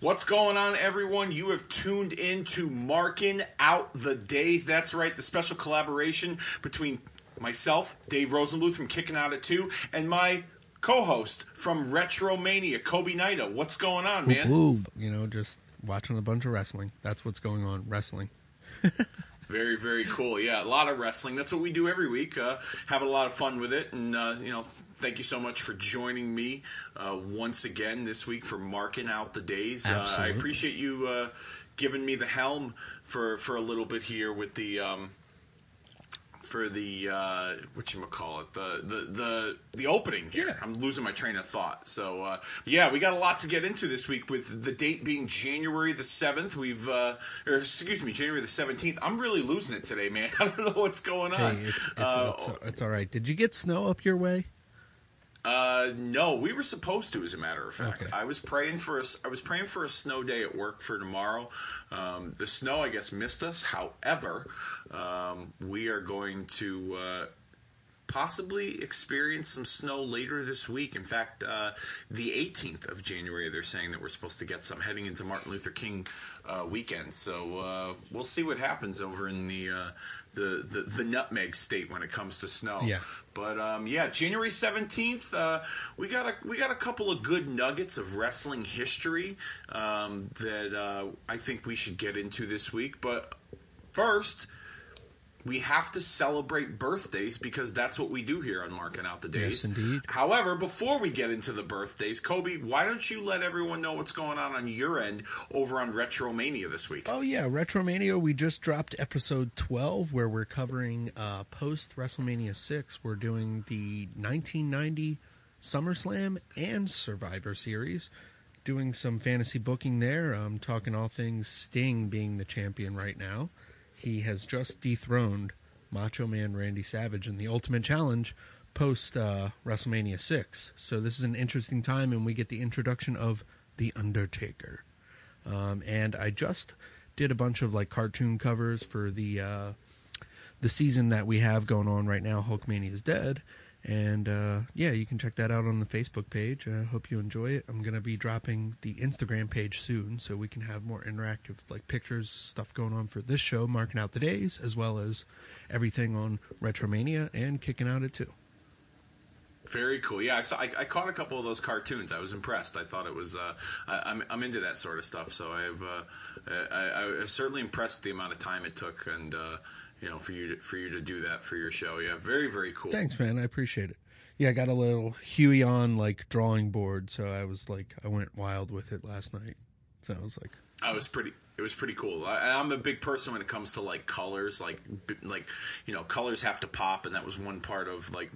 What's going on, everyone? You have tuned in to Marking Out the Days. That's right, the special collaboration between myself, Dave Rosenbluth from Kicking Out at 2, and my co host from Retromania, Kobe Naito. What's going on, man? Ooh, you know, just watching a bunch of wrestling. That's what's going on. Wrestling. Very, very cool. Yeah, a lot of wrestling. That's what we do every week. Uh, have a lot of fun with it. And, uh, you know, thank you so much for joining me uh, once again this week for marking out the days. Uh, I appreciate you uh, giving me the helm for, for a little bit here with the. Um, for the uh, what you call it the the the the opening here. Yeah. I'm losing my train of thought. So uh, yeah, we got a lot to get into this week with the date being January the seventh. We've uh, or excuse me, January the seventeenth. I'm really losing it today, man. I don't know what's going on. Hey, it's it's, Uh, it's, it's all right. Did you get snow up your way? Uh, no, we were supposed to, as a matter of fact. Okay. I was praying for a, I was praying for a snow day at work for tomorrow. Um, the snow, I guess, missed us. However, um, we are going to uh, possibly experience some snow later this week. In fact, uh, the 18th of January, they're saying that we're supposed to get some heading into Martin Luther King uh, weekend. So uh, we'll see what happens over in the, uh, the the the nutmeg state when it comes to snow. Yeah. But um, yeah, January seventeenth, uh, we got a we got a couple of good nuggets of wrestling history um, that uh, I think we should get into this week. But first, we have to celebrate birthdays because that's what we do here on Marking Out the Days. Yes, indeed. However, before we get into the birthdays, Kobe, why don't you let everyone know what's going on on your end over on Retromania this week? Oh yeah, Retromania. We just dropped episode twelve, where we're covering uh, post WrestleMania six. We're doing the 1990 SummerSlam and Survivor Series. Doing some fantasy booking there. Um, talking all things Sting being the champion right now. He has just dethroned Macho Man Randy Savage in the Ultimate Challenge post uh, WrestleMania six. So this is an interesting time, and we get the introduction of the Undertaker. Um, and I just did a bunch of like cartoon covers for the uh, the season that we have going on right now. Hulkmania is dead, and uh, yeah, you can check that out on the Facebook page. I hope you enjoy it. I'm gonna be dropping the Instagram page soon, so we can have more interactive like pictures, stuff going on for this show, marking out the days, as well as everything on Retromania and kicking out it too. Very cool. Yeah, I saw. I, I caught a couple of those cartoons. I was impressed. I thought it was. Uh, I, I'm I'm into that sort of stuff. So I've uh, I, I was certainly impressed the amount of time it took, and uh, you know, for you to, for you to do that for your show. Yeah, very very cool. Thanks, man. I appreciate it. Yeah, I got a little Huion like drawing board, so I was like, I went wild with it last night. So I was like, I was pretty. It was pretty cool. I, I'm a big person when it comes to like colors. Like b- like you know, colors have to pop, and that was one part of like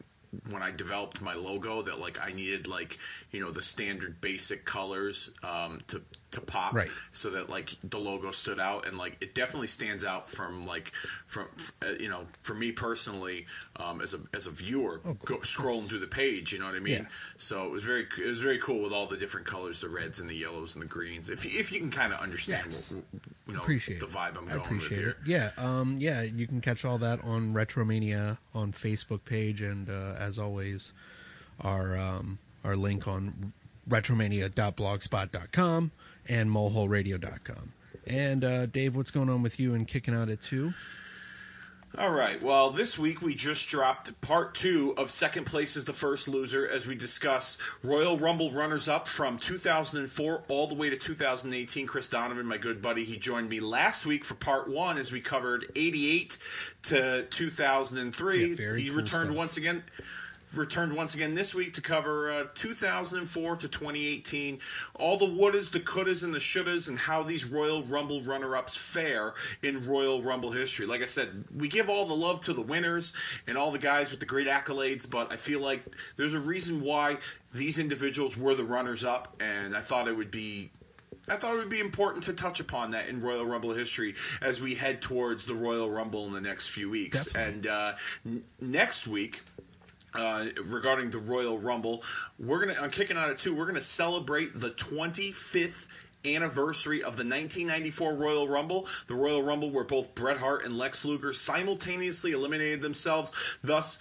when I developed my logo that like I needed like you know the standard basic colors um, to to pop, Right. So that like the logo stood out, and like it definitely stands out from like from uh, you know for me personally um, as a as a viewer go, scrolling through the page. You know what I mean? Yeah. So it was very it was very cool with all the different colors, the reds and the yellows and the greens. If you- if you can kind of understand, Yes. what, you know, appreciate the vibe I'm I going with here. it. Yeah, um, yeah, you can catch all that on Retromania on Facebook page, and uh, as always, our um, our link on retromania.blogspot.com and moleholeradio.com. And uh, Dave, what's going on with you and kicking out at two? All right. Well, this week we just dropped part two of Second Place is the First Loser as we discuss Royal Rumble runners up from 2004 all the way to 2018. Chris Donovan, my good buddy, he joined me last week for part one as we covered 88 to 2003. Yeah, he cool returned stuff. once again. Returned once again this week to cover uh, 2004 to 2018, all the wouldas, the couldas, and the shouldas, and how these Royal Rumble runner-ups fare in Royal Rumble history. Like I said, we give all the love to the winners and all the guys with the great accolades, but I feel like there's a reason why these individuals were the runners-up, and I thought it would be I thought it would be important to touch upon that in Royal Rumble history as we head towards the Royal Rumble in the next few weeks. Definitely. And uh, n- next week, uh, regarding the Royal Rumble, we're gonna on kicking out at two. We're gonna celebrate the 25th anniversary of the 1994 Royal Rumble, the Royal Rumble where both Bret Hart and Lex Luger simultaneously eliminated themselves, thus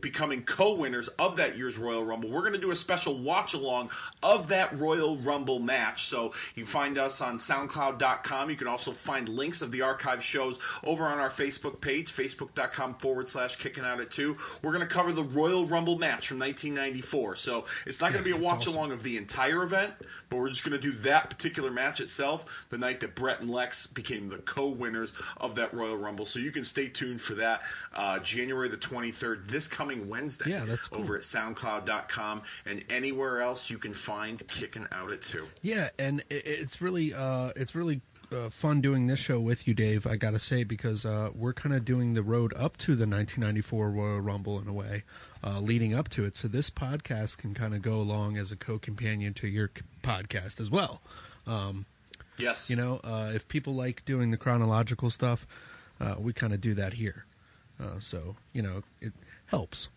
becoming co-winners of that year's Royal Rumble. We're going to do a special watch along of that Royal Rumble match. So you find us on SoundCloud.com. You can also find links of the archive shows over on our Facebook page, Facebook.com forward slash Kicking Out at Two. We're going to cover the Royal Rumble match from 1994. So it's not going to be a watch along of the entire event, but we're just going to do that particular match itself, the night that Bret and Lex became the co-winners of that Royal Rumble. So you can stay tuned for that uh, January the 23rd, this coming Wednesday. Yeah, that's cool. over at SoundCloud.com and anywhere else you can find Kicking Out at Two. Yeah, and it's really uh, it's really uh, fun doing this show with you, Dave. I gotta say because uh, we're kind of doing the road up to the 1994 Royal Rumble in a way, uh, leading up to it. So this podcast can kind of go along as a co-companion to your podcast as well. Um, Yes. you know, uh, if people like doing the chronological stuff, uh, we kind of do that here. Uh, so you know, it helps.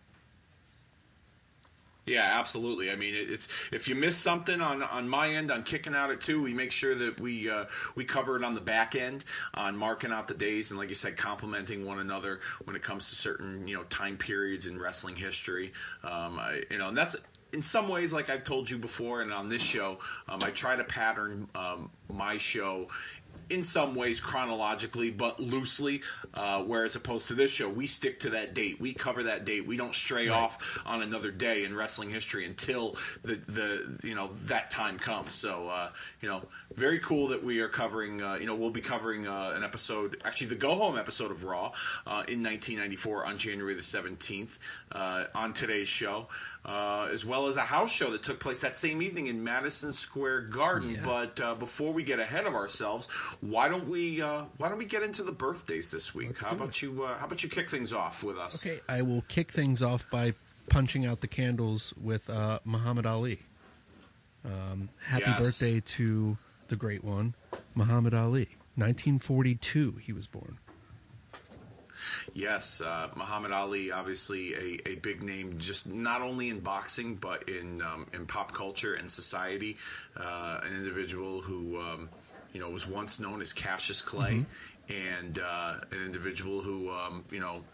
Yeah, absolutely. I mean, it's if you miss something on on my end on kicking out at two, we make sure that we uh, we cover it on the back end on marking out the days and, like you said, complimenting one another when it comes to certain you know time periods in wrestling history. Um, I, you know, and that's in some ways, like I've told you before, and on this show, um, I try to pattern um, my show in some ways chronologically, but loosely. Uh, whereas opposed to this show, we stick to that date. We cover that date. We don't stray off on another day in wrestling history until the the you know that time comes. So uh, you know, very cool that we are covering. Uh, you know, we'll be covering uh, an episode, actually the go home episode of Raw uh, in 1994 on January the 17th uh, on today's show. Uh, as well as a house show that took place that same evening in Madison Square Garden. Yeah. But uh, before we get ahead of ourselves, why don't we uh, why don't we get into the birthdays this week? how do about you? Uh, how about you kick things off with us? Okay, I will kick things off by punching out the candles with uh, Muhammad Ali. Um, happy Yes. birthday to the great one, Muhammad Ali. 1942, he was born. Yes, uh, Muhammad Ali, obviously a, a big name, just not only in boxing but in um, in pop culture and society. Uh, an individual who um, you know was once known as Cassius Clay, and uh, an individual who um, you know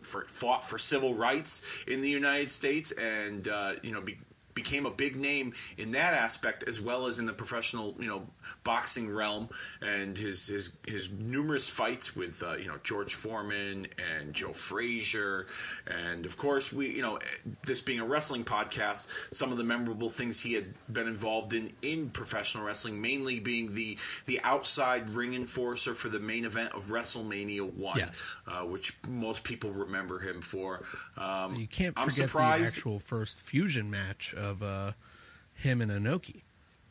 for, fought for civil rights in the United States, and uh, you know. Be, became a big name in that aspect as well as in the professional you know boxing realm and his his his numerous fights with uh, you know George Foreman and Joe Frazier and of course we you know this being a wrestling podcast some of the memorable things he had been involved in in professional wrestling mainly being the the outside ring enforcer for the main event of WrestleMania 1 Yes. uh, which most people remember him for um, You can't I'm forget the surprised actual first fusion match of uh, him and Inoki,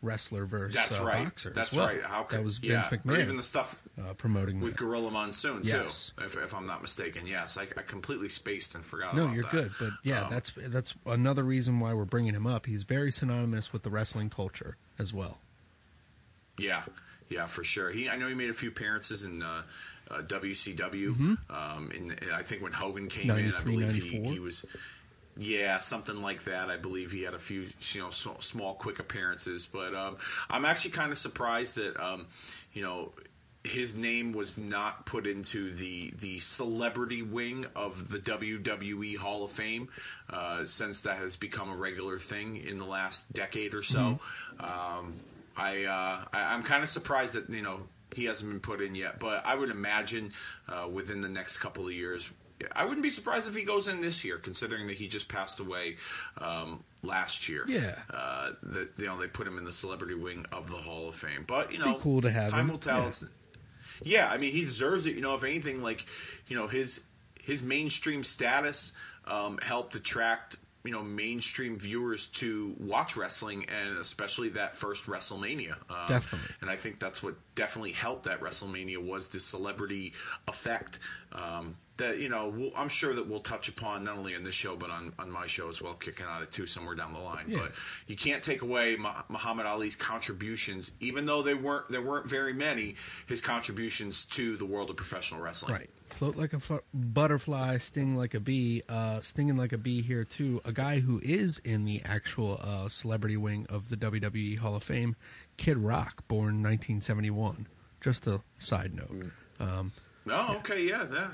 wrestler versus that's uh, right. boxer. That's well. right. How could, that was Vince yeah. Or McMahon even the stuff uh, promoting with that. Gorilla Monsoon Yes. too, if, if I'm not mistaken. Yes, I, I completely spaced and forgot. No, about you're that. good, but yeah, Um, that's that's another reason why we're bringing him up. He's very synonymous with the wrestling culture as well. yeah, yeah, for sure. He, I know he made a few appearances in uh, uh, WCW. Um, in, I think when Hogan came in, I believe he, he was. Yeah, something like that. I believe he had a few, you know, so, small, quick appearances. But um, I'm actually kind of surprised that, um, you know, his name was not put into the the celebrity wing of the WWE Hall of Fame, uh, since that has become a regular thing in the last decade or so. Um, I, uh, I I'm kind of surprised that you know he hasn't been put in yet, but I would imagine uh, within the next couple of years. I wouldn't be surprised if he goes in this year, considering that he just passed away um, last year. Yeah. uh, that you know they put him in the celebrity wing of the Hall of Fame. But you know, Be cool to have time him. will tell. Yeah. Yeah, I mean, he deserves it. You know, if anything, like, you know, his his mainstream status um, helped attract you know mainstream viewers to watch wrestling, and especially that first WrestleMania. Um, Definitely. and I think that's what definitely helped that WrestleMania was the celebrity effect. Um, that you know, we'll, I'm sure that we'll touch upon not only in this show but on, on my show as well, kicking out at two somewhere down the line. Yeah. But you can't take away Muhammad Ali's contributions, even though they weren't there weren't very many. His contributions to the world of professional wrestling. Right. Float like a fu- butterfly, sting like a bee. Uh, stinging like a bee here too. A guy who is in the actual uh, celebrity wing of the WWE Hall of Fame, Kid Rock, born 1971. Just a side note. Um, Oh, okay, yeah, yeah.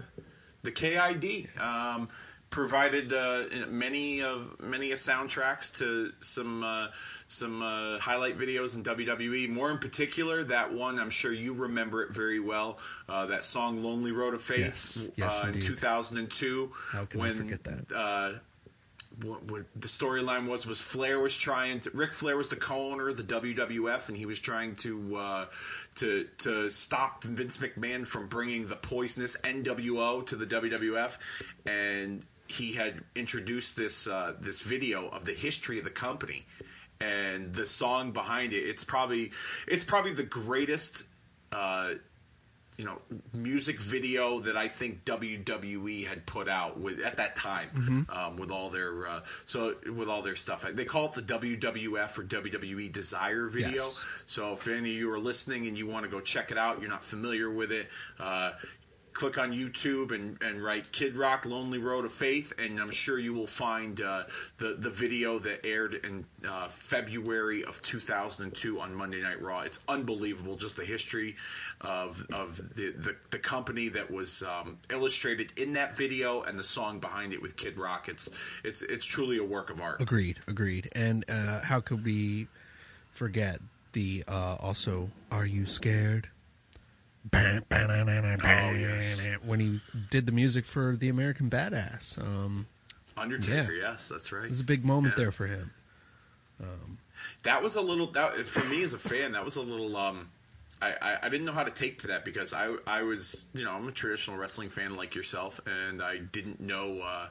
The KID. Um, provided uh, many of many a soundtracks to some uh, some uh, highlight videos in WWE. More in particular, that one I'm sure you remember it very well. Uh, that song "Lonely Road of Faith" Yes. Yes, uh, in 2002. How can I forget that? What, what the storyline was was Flair was trying to Ric Flair was the co-owner of the WWF and he was trying to uh, to to stop Vince McMahon from bringing the poisonous NWO to the WWF and he had introduced this uh, this video of the history of the company and the song behind it. It's probably it's probably the greatest uh, you know music video that I think WWE had put out with at that time Mm-hmm. um, with all their uh, so with all their stuff. They call it the WWF or WWE Desire video. Yes. So if any of you are listening and you want to go check it out, you're not familiar with it. Uh, Click on YouTube and, and write Kid Rock Lonely Road of Faith, and I'm sure you will find uh, the, the video that aired in uh, February of 2002 on Monday Night Raw. It's unbelievable, just the history of, of the, the, the company that was um, illustrated in that video and the song behind it with Kid Rock. It's, it's, it's truly a work of art. Agreed, agreed. And uh, how could we forget the uh, also "Are You Scared"? Yes. When he did the music for the American Badass, um, Undertaker, yes, that's right. it was a big moment Yeah. there for him. that was a little that for me as a fan that was a little um I, I, I didn't know how to take to that because I I was you know I'm a traditional wrestling fan like yourself and I didn't know uh,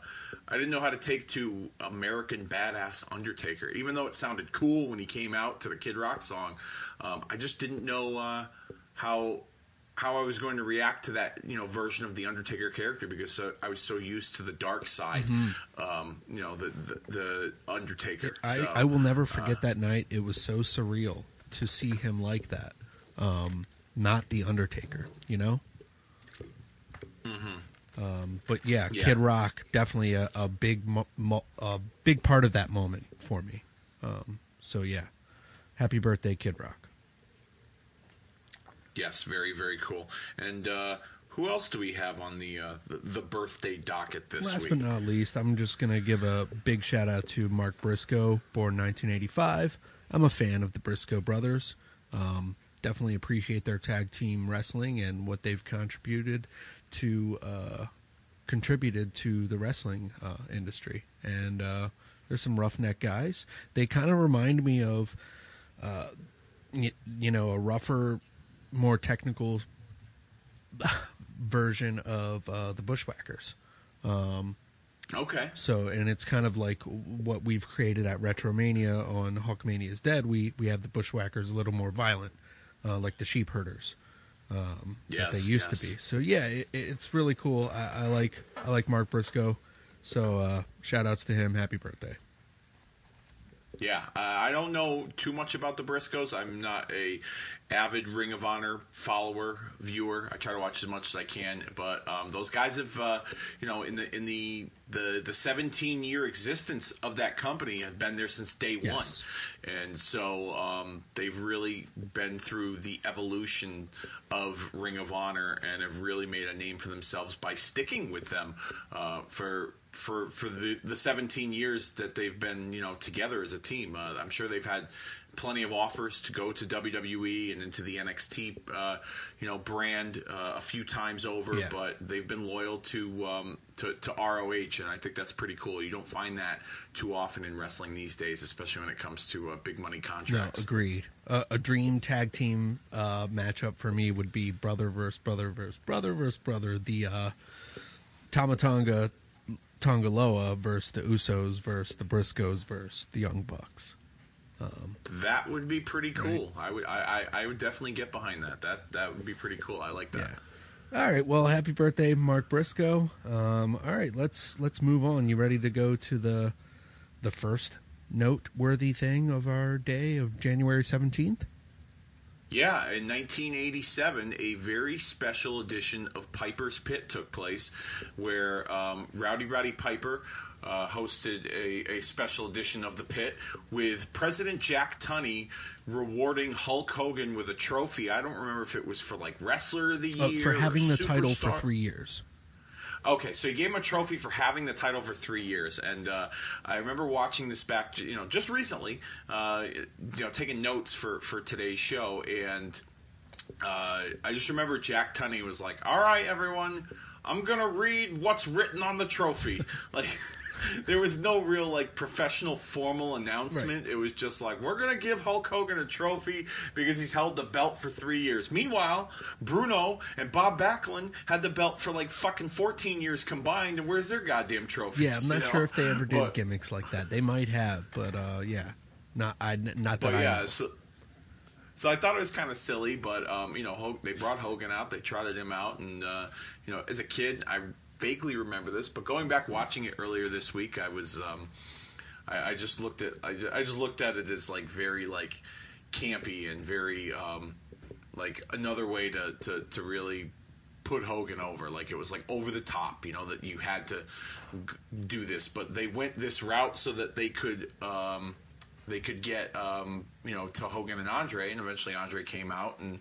I didn't know how to take to American Badass Undertaker even though it sounded cool when he came out to the Kid Rock song um, I just didn't know uh, how how I was going to react to that, you know, version of the Undertaker character because so, I was so used to the dark side, um, you know, the the, the Undertaker. I, So, I will never uh, forget that night. It was so surreal to see him like that. Um, not the Undertaker, you know. Um, but yeah, Yeah. Kid Rock definitely a, a big mo- mo- a big part of that moment for me. Um, so yeah, happy birthday, Kid Rock. Yes, very very cool. And uh, who else do we have on the uh, the, birthday docket this Last week? but not least, I'm just going to give a big shout out to Mark Briscoe, born 1985. I'm a fan of the Briscoe brothers. Um, definitely appreciate their tag team wrestling and what they've contributed to uh, contributed to the wrestling uh, industry. And uh, there's some roughneck guys. They kind of remind me of, uh, you know, a rougher, more technical version of uh, the Bushwhackers. okay. So, and it's kind of like what we've created at Retromania on Hulkmania is Dead. We we have the Bushwhackers a little more violent, uh, like the sheep herders um, that they used yes. to be. So yeah, it, it's really cool. I, I like I like Mark Briscoe. So uh, shout outs to him. Happy birthday. Yeah, uh, I don't know too much about the Briscoes. I'm not a avid Ring of Honor follower, viewer. I try to watch as much as I can, but um, those guys have, uh, you know, in the in the the the 17 year existence of that company have been there since day Yes. one, and so um, they've really been through the evolution of Ring of Honor and have really made a name for themselves by sticking with them uh, for for for the the 17 years that they've been you know together as a team. Uh, I'm sure they've had plenty of offers to go to WWE and into the NXT uh, you know brand uh, a few times over, Yeah. but they've been loyal to, um, to to ROH, and I think that's pretty cool. You don't find that too often in wrestling these days, especially when it comes to uh, big money No, contracts. agreed. Uh, a dream tag team uh, matchup for me would be brother versus brother versus brother versus brother. The uh, Tamatonga Tongaloa versus the Usos versus the Briscoes versus the Young Bucks. That would be pretty cool. I would I, I, I would definitely get behind that. That that would be pretty cool. I like that. Yeah. All right. Well, happy birthday, Mark Briscoe. Um, all right, let's let's move on. You ready to go to the the first noteworthy thing of our day of January seventeenth? Yeah, in 1987, a very special edition of Piper's Pit took place, where um, Rowdy Roddy Piper uh, hosted a, a special edition of the Pit with President Jack Tunney rewarding Hulk Hogan with a trophy. I don't remember if it was for like Wrestler of the Uh, Year for or having the title for three years. Okay, so he gave him a trophy for having the title for three years, and uh, I remember watching this back, you know, just recently, uh, you know, taking notes for for today's show, and uh, I just remember Jack Tunney was like, "All right, everyone, I'm gonna read what's written on the trophy," like. there was no real like professional formal announcement. Right. It was just like we're gonna give Hulk Hogan a trophy because he's held the belt for three years. Meanwhile, Bruno and Bob Backlund had the belt for like fucking fourteen years combined, and where's their goddamn trophies? Yeah, I'm not you sure know? if they ever did But- gimmicks like that. They might have, but uh, yeah, not I not that But I yeah, know. so, so I thought it was kind of silly, but um, you know, Ho- they brought Hogan out, they trotted him out, and uh, you know, as a kid, I vaguely remember this, but going back watching it earlier this week, I was, um, I, I just looked at, I, I just looked at it as like very like campy and very um, like another way to, to to really put Hogan over. Like it was like over the top, you know, that you had to g- do this. But they went this route so that they could um, they could get um, you know to Hogan and Andre, and eventually Andre came out and.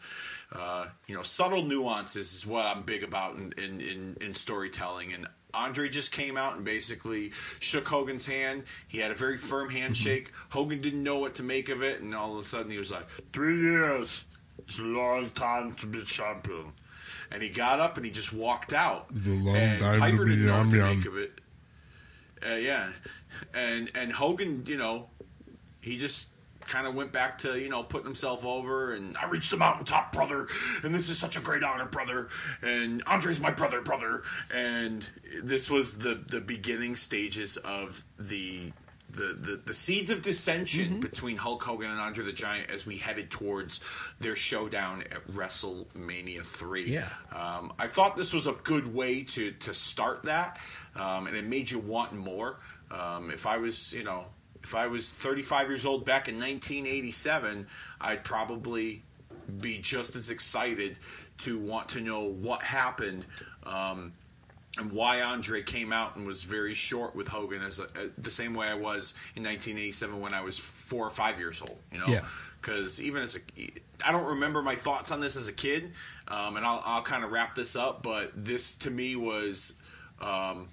Uh, you know, subtle nuances is what I'm big about in, in, in, in storytelling. And Andre just came out and basically shook Hogan's hand. He had a very firm handshake. Hogan didn't know what to make of it, and all of a sudden he was like, Three years. It's a long time to be champion. And he got up and he just walked out. It's a long and time to Piper be didn't know what to make of it. Uh, yeah, and and Hogan, you know, he just kind of went back to you know putting himself over and I reached the mountaintop, brother, and this is such a great honor, brother, and Andre's my brother, brother, and this was the the beginning stages of the. The, the, the seeds of dissension between Hulk Hogan and Andre the Giant as we headed towards their showdown at WrestleMania 3. Yeah. Um, I thought this was a good way to, to start that, um, and it made you want more. Um, if I was, you know, if I was 35 years old back in 1987, I'd probably be just as excited to want to know what happened. Um, and why Andre came out and was very short with Hogan as a, uh, the same way I was in 1987 when I was four or five years old. You know, Yeah. because even as a, I don't remember my thoughts on this as a kid, um, and I'll, I'll kind of wrap this up. But this to me was, um,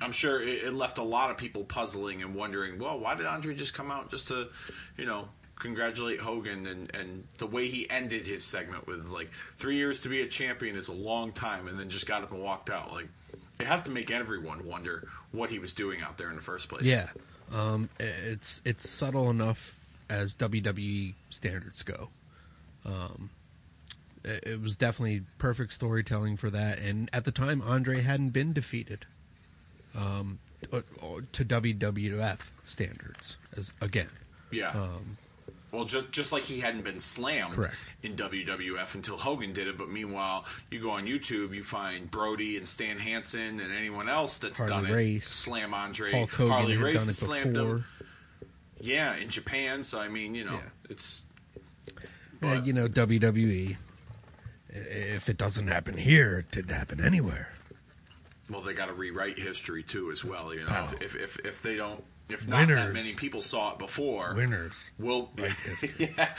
I'm sure it, it left a lot of people puzzling and wondering, well, why did Andre just come out just to, you know, congratulate Hogan and and the way he ended his segment with like three years to be a champion is a long time, and then just got up and walked out. Like it has to make everyone wonder what he was doing out there in the first place. Yeah, um, it's it's subtle enough as WWE standards go. Um, it, it was definitely perfect storytelling for that, and at the time, Andre hadn't been defeated. Um, uh, uh, to WWF standards as again. Yeah. Um, well, just just like he hadn't been slammed Correct. in WWF until Hogan did it, but meanwhile, you go on YouTube, you find Brody and Stan Hansen and anyone else that's Harley done it slam Andre. Hulk Hogan Harley had Race done it slammed before. him. Yeah, in Japan. So I mean, you know, Yeah. it's. But- you know, WWE. If it doesn't happen here, it didn't happen anywhere. Well, they got to rewrite history too, as well. You know, if, if if if they don't, if not that many people saw it before, Winners. will. Right, yeah,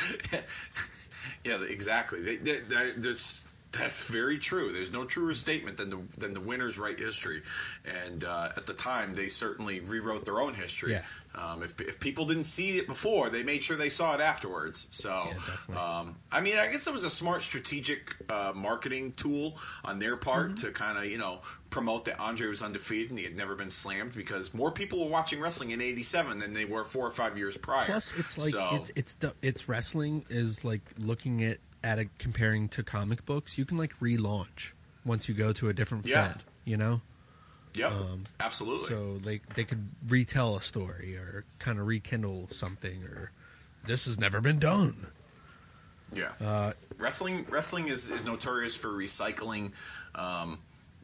yeah, exactly. They, they, they, that's that's very true. There's no truer statement than the than the winners write history, and uh, at the time they certainly rewrote their own history. Yeah. Um, if if people didn't see it before, they made sure they saw it afterwards. So, Yeah, um, I mean, I guess it was a smart strategic uh, marketing tool on their part Mm-hmm. to kind of you know promote that Andre was undefeated and he had never been slammed because more people were watching wrestling in '87 than they were four or five years prior. Plus, it's like So- it's it's the- it's wrestling is like looking at at a comparing to comic books. You can like relaunch once you go to a different Yeah. fed. You know, Yep, absolutely. so they they could retell a story or kind of rekindle something or this has never been done. yeah, Uh, wrestling wrestling is, is notorious for recycling, um,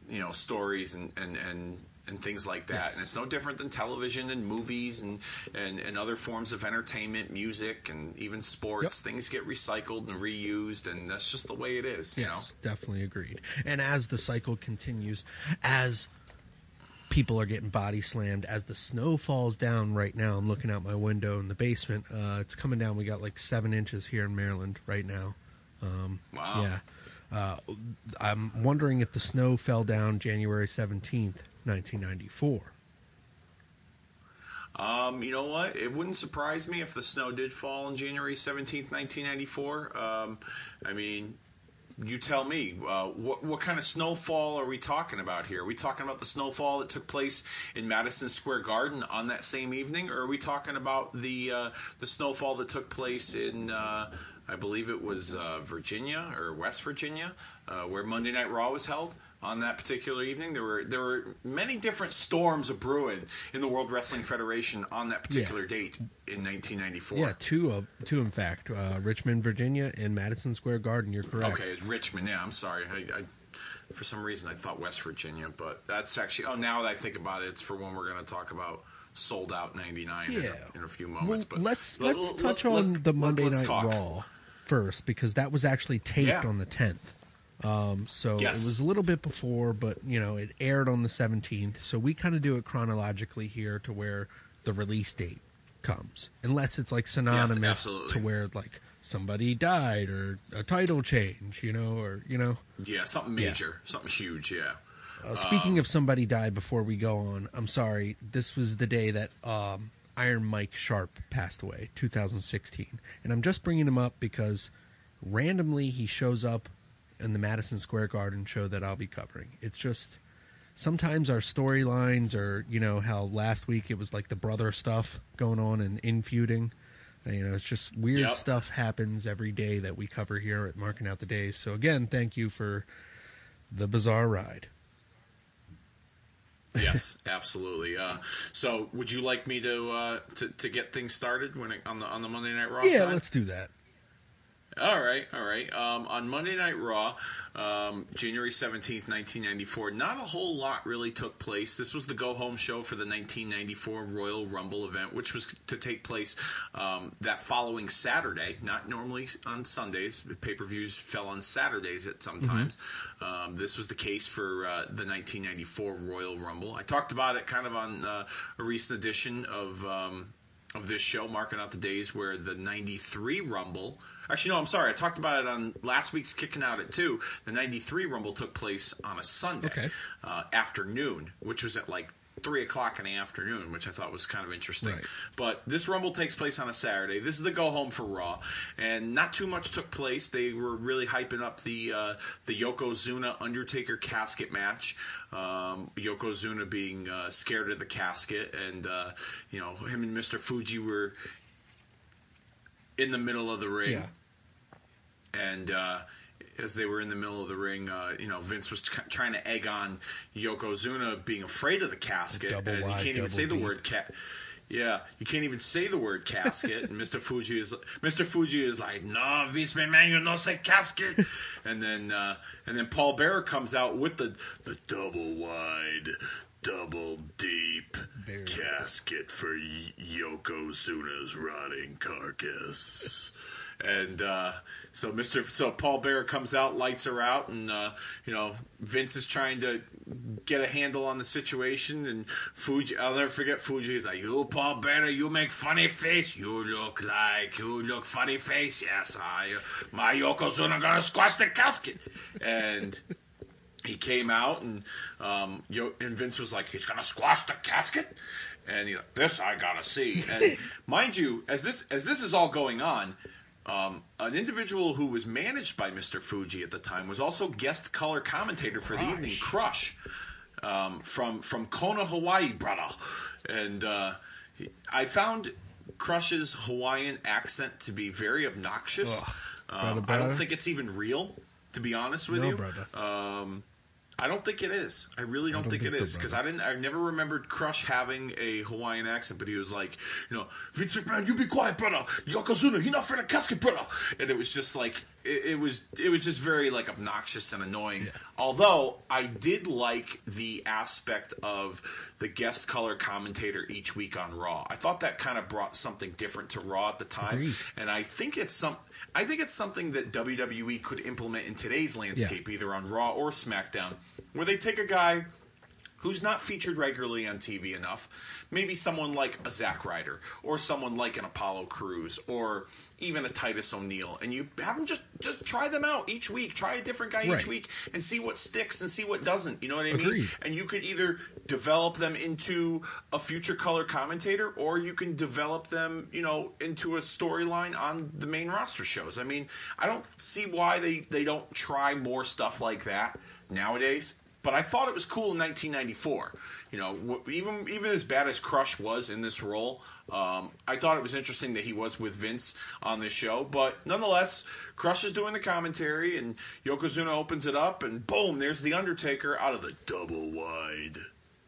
you know, stories and and and. And things like that, Yes. and it's no different than television and movies and, and, and other forms of entertainment, music, and even sports. Yep. Things get recycled and reused, and that's just the way it is. You Yes, definitely agreed. And as the cycle continues, as people are getting body slammed, as the snow falls down right now, I'm looking out my window in the basement. Uh, it's coming down. We got like seven inches here in Maryland right now. Um, Wow. Yeah. Uh, I'm wondering if the snow fell down January 17th, 1994. Um, you know what? It wouldn't surprise me if the snow did fall on January 17th, 1994. Um, I mean, you tell me, uh, what, what kind of snowfall are we talking about here? Are we talking about the snowfall that took place in Madison Square Garden on that same evening, or are we talking about the uh, the snowfall that took place in, uh, I believe it was uh, Virginia or West Virginia, uh, where Monday Night Raw was held? on that particular evening. There were there were many different storms of brewing in the World Wrestling Federation on that particular yeah. date in 1994. Yeah, two of two in fact, uh, Richmond, Virginia, and Madison Square Garden. You're correct. Okay, it's Richmond. Yeah, I'm sorry. I, I, for some reason I thought West Virginia, but that's actually. Oh, now that I think about it, it's for when we're going to talk about sold out 99 yeah. in, a, in a few moments. Well, but let's let's touch on let, the Monday Night talk. Raw first because that was actually taped yeah. on the 10th. Um, so yes. it was a little bit before, but you know it aired on the 17th. So we kind of do it chronologically here to where the release date comes, unless it's like synonymous yes, to where like somebody died or a title change, you know, or you know. Yeah, something major, yeah. something huge. Yeah. Uh, speaking um, of somebody died, before we go on, I'm sorry. This was the day that um, Iron Mike Sharpe passed away, 2016, and I'm just bringing him up because randomly he shows up in the Madison Square Garden show that I'll be covering. It's just sometimes our storylines are, you know, how last week it was like the brother stuff going on and in feuding. You know, it's just weird yep. stuff happens every day that we cover here at Marking Out the Days. So again, thank you for the bizarre ride. Yes, absolutely. Uh, so, would you like me to, uh, to to get things started when it, on the on the Monday Night Raw? Yeah, side? let's do that. All right, all right. Um, on Monday Night Raw, um, January 17th, 1994, not a whole lot really took place. This was the go home show for the 1994 Royal Rumble event, which was to take place um, that following Saturday, not normally on Sundays. Pay per views fell on Saturdays at sometimes. Mm-hmm. Um, this was the case for uh, the 1994 Royal Rumble. I talked about it kind of on uh, a recent edition of. Um, of this show, marking out the days where the 93 Rumble Actually, no, I'm sorry. I talked about it on last week's Kicking Out at 2. The 93 Rumble took place on a Sunday okay. uh, afternoon, which was at like three o'clock in the afternoon, which I thought was kind of interesting. Right. But this Rumble takes place on a Saturday. This is the go home for Raw, and not too much took place. They were really hyping up the uh, the Yokozuna Undertaker casket match. Um, Yokozuna being uh, scared of the casket, and uh, you know him and Mister Fuji were in the middle of the ring. Yeah. And uh, as they were in the middle of the ring, uh, you know, Vince was t- trying to egg on Yokozuna being afraid of the casket. And you can't even say the word cat. Yeah, you can't even say the word casket. and Mr. Fuji is Mr. Fuji is like, no, Vince McMahon, you don't say casket. and then uh, and then Paul Bearer comes out with the the double wide double deep Very casket for y- Yokozuna's rotting carcass. and uh, so Mr. So Paul Bear comes out, lights her out, and uh, you know Vince is trying to get a handle on the situation. And Fuji, I'll never forget Fuji. He's like, "You Paul Bear, you make funny face. You look like you look funny face. Yes, I my Yokozuna gonna squash the casket." And he came out and um, and Vince was like, he's gonna squash the casket, and he's like, this I gotta see. And mind you, as this as this is all going on, um, an individual who was managed by Mr. Fuji at the time was also guest color commentator for the evening, Crush, um, from from Kona, Hawaii, brother. And uh, I found Crush's Hawaiian accent to be very obnoxious. Um, I don't think it's even real, to be honest with no, you. Brother. Um, I don't think it is. I really don't, I don't think, think, it is because I didn't. I never remembered Crush having a Hawaiian accent, but he was like, you know, Vince McMahon, you be quiet, brother. Yokozuna, he not for the casket, brother. And it was just like it, it, was. It was just very like obnoxious and annoying. Yeah. Although I did like the aspect of the guest color commentator each week on Raw. I thought that kind of brought something different to Raw at the time, Agreed. and I think it's some. I think it's something that WWE could implement in today's landscape, yeah. either on Raw or SmackDown, where they take a guy who's not featured regularly on TV enough. Maybe someone like a Zack Ryder or someone like an Apollo Crews or even a Titus O'Neil, and you have them just just try them out each week. Try a different guy Right. each week and see what sticks and see what doesn't. You know what I mean? And you could either develop them into a future color commentator, or you can develop them, you know, into a storyline on the main roster shows. I mean, I don't see why they they don't try more stuff like that nowadays. But I thought it was cool in 1994. You know, even even as bad as Crush was in this role, um, I thought it was interesting that he was with Vince on this show. But nonetheless, Crush is doing the commentary, and Yokozuna opens it up, and boom, there's the Undertaker out of the double wide,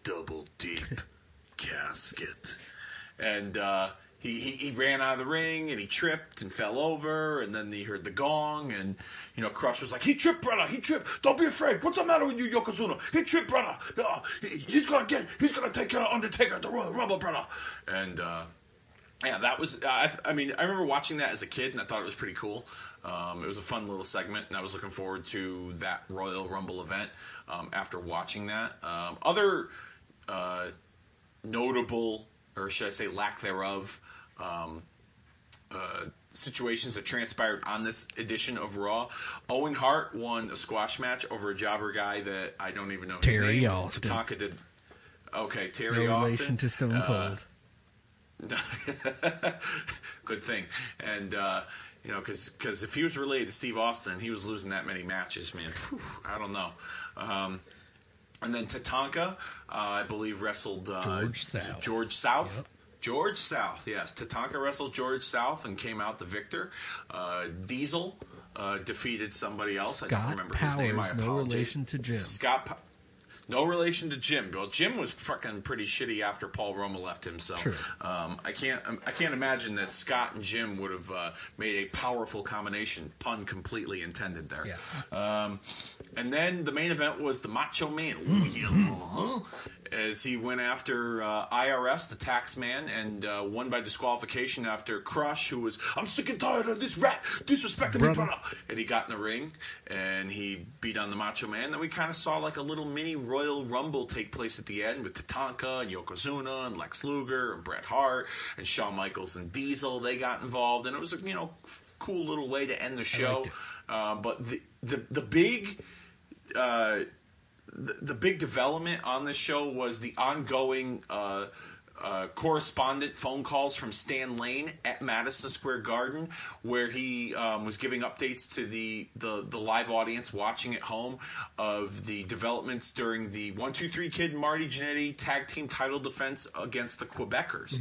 double deep casket, and uh, he, he he ran out of the ring, and he tripped and fell over, and then he heard the gong, and you know, Crush was like, "He tripped, brother. He tripped. Don't be afraid. What's the matter with you, Yokozuna? He tripped, brother. Uh, he- he's gonna get. He's gonna take care of Undertaker at the Royal Rumble, brother." And uh, yeah, that was. I, I mean, I remember watching that as a kid, and I thought it was pretty cool. Um, it was a fun little segment, and I was looking forward to that Royal Rumble event um, after watching that. Um, other uh, notable, or should I say, lack thereof, um, uh, situations that transpired on this edition of Raw. Owen Hart won a squash match over a jobber guy that I don't even know his Terry name. Austin. Tatanka did. Okay, Terry No Austin. relation to Stone Uh, Cold. Good thing. And, uh, you know, because if he was related to Steve Austin, he was losing that many matches, man. Whew, I don't know. Um, and then Tatanka, uh, I believe, wrestled uh, George South. George South. Yep. George South, yes. Tatanka wrestled George South and came out the victor. Uh, Diesel uh, defeated somebody else. I don't Scott remember his name. I Powers, no relation to Jim. Scott. Pa- no relation to Jim. Well, Jim was fucking pretty shitty after Paul Roma left him. So um, I can't. I can't imagine that Scott and Jim would have uh, made a powerful combination. Pun completely intended there. Yeah. Um, and then the main event was the Macho Man, uh-huh, as he went after uh, IRS, the tax man, and uh, won by disqualification after Crush, who was, I'm sick and tired of this rat disrespecting me, Brother. brother. And he got in the ring and he beat on the Macho Man. Then we kind of saw like a little mini Royal Rumble take place at the end with Tatanka and Yokozuna and Lex Luger and Bret Hart and Shawn Michaels and Diesel. They got involved, and it was a you know f- cool little way to end the show. Uh, but the the the big uh, the, the big development on this show was the ongoing uh, uh, correspondent phone calls from Stan Lane at Madison Square Garden, where he um, was giving updates to the, the, the live audience watching at home of the developments during the One Two Three Kid Marty Jannetty tag team title defense against the Quebecers,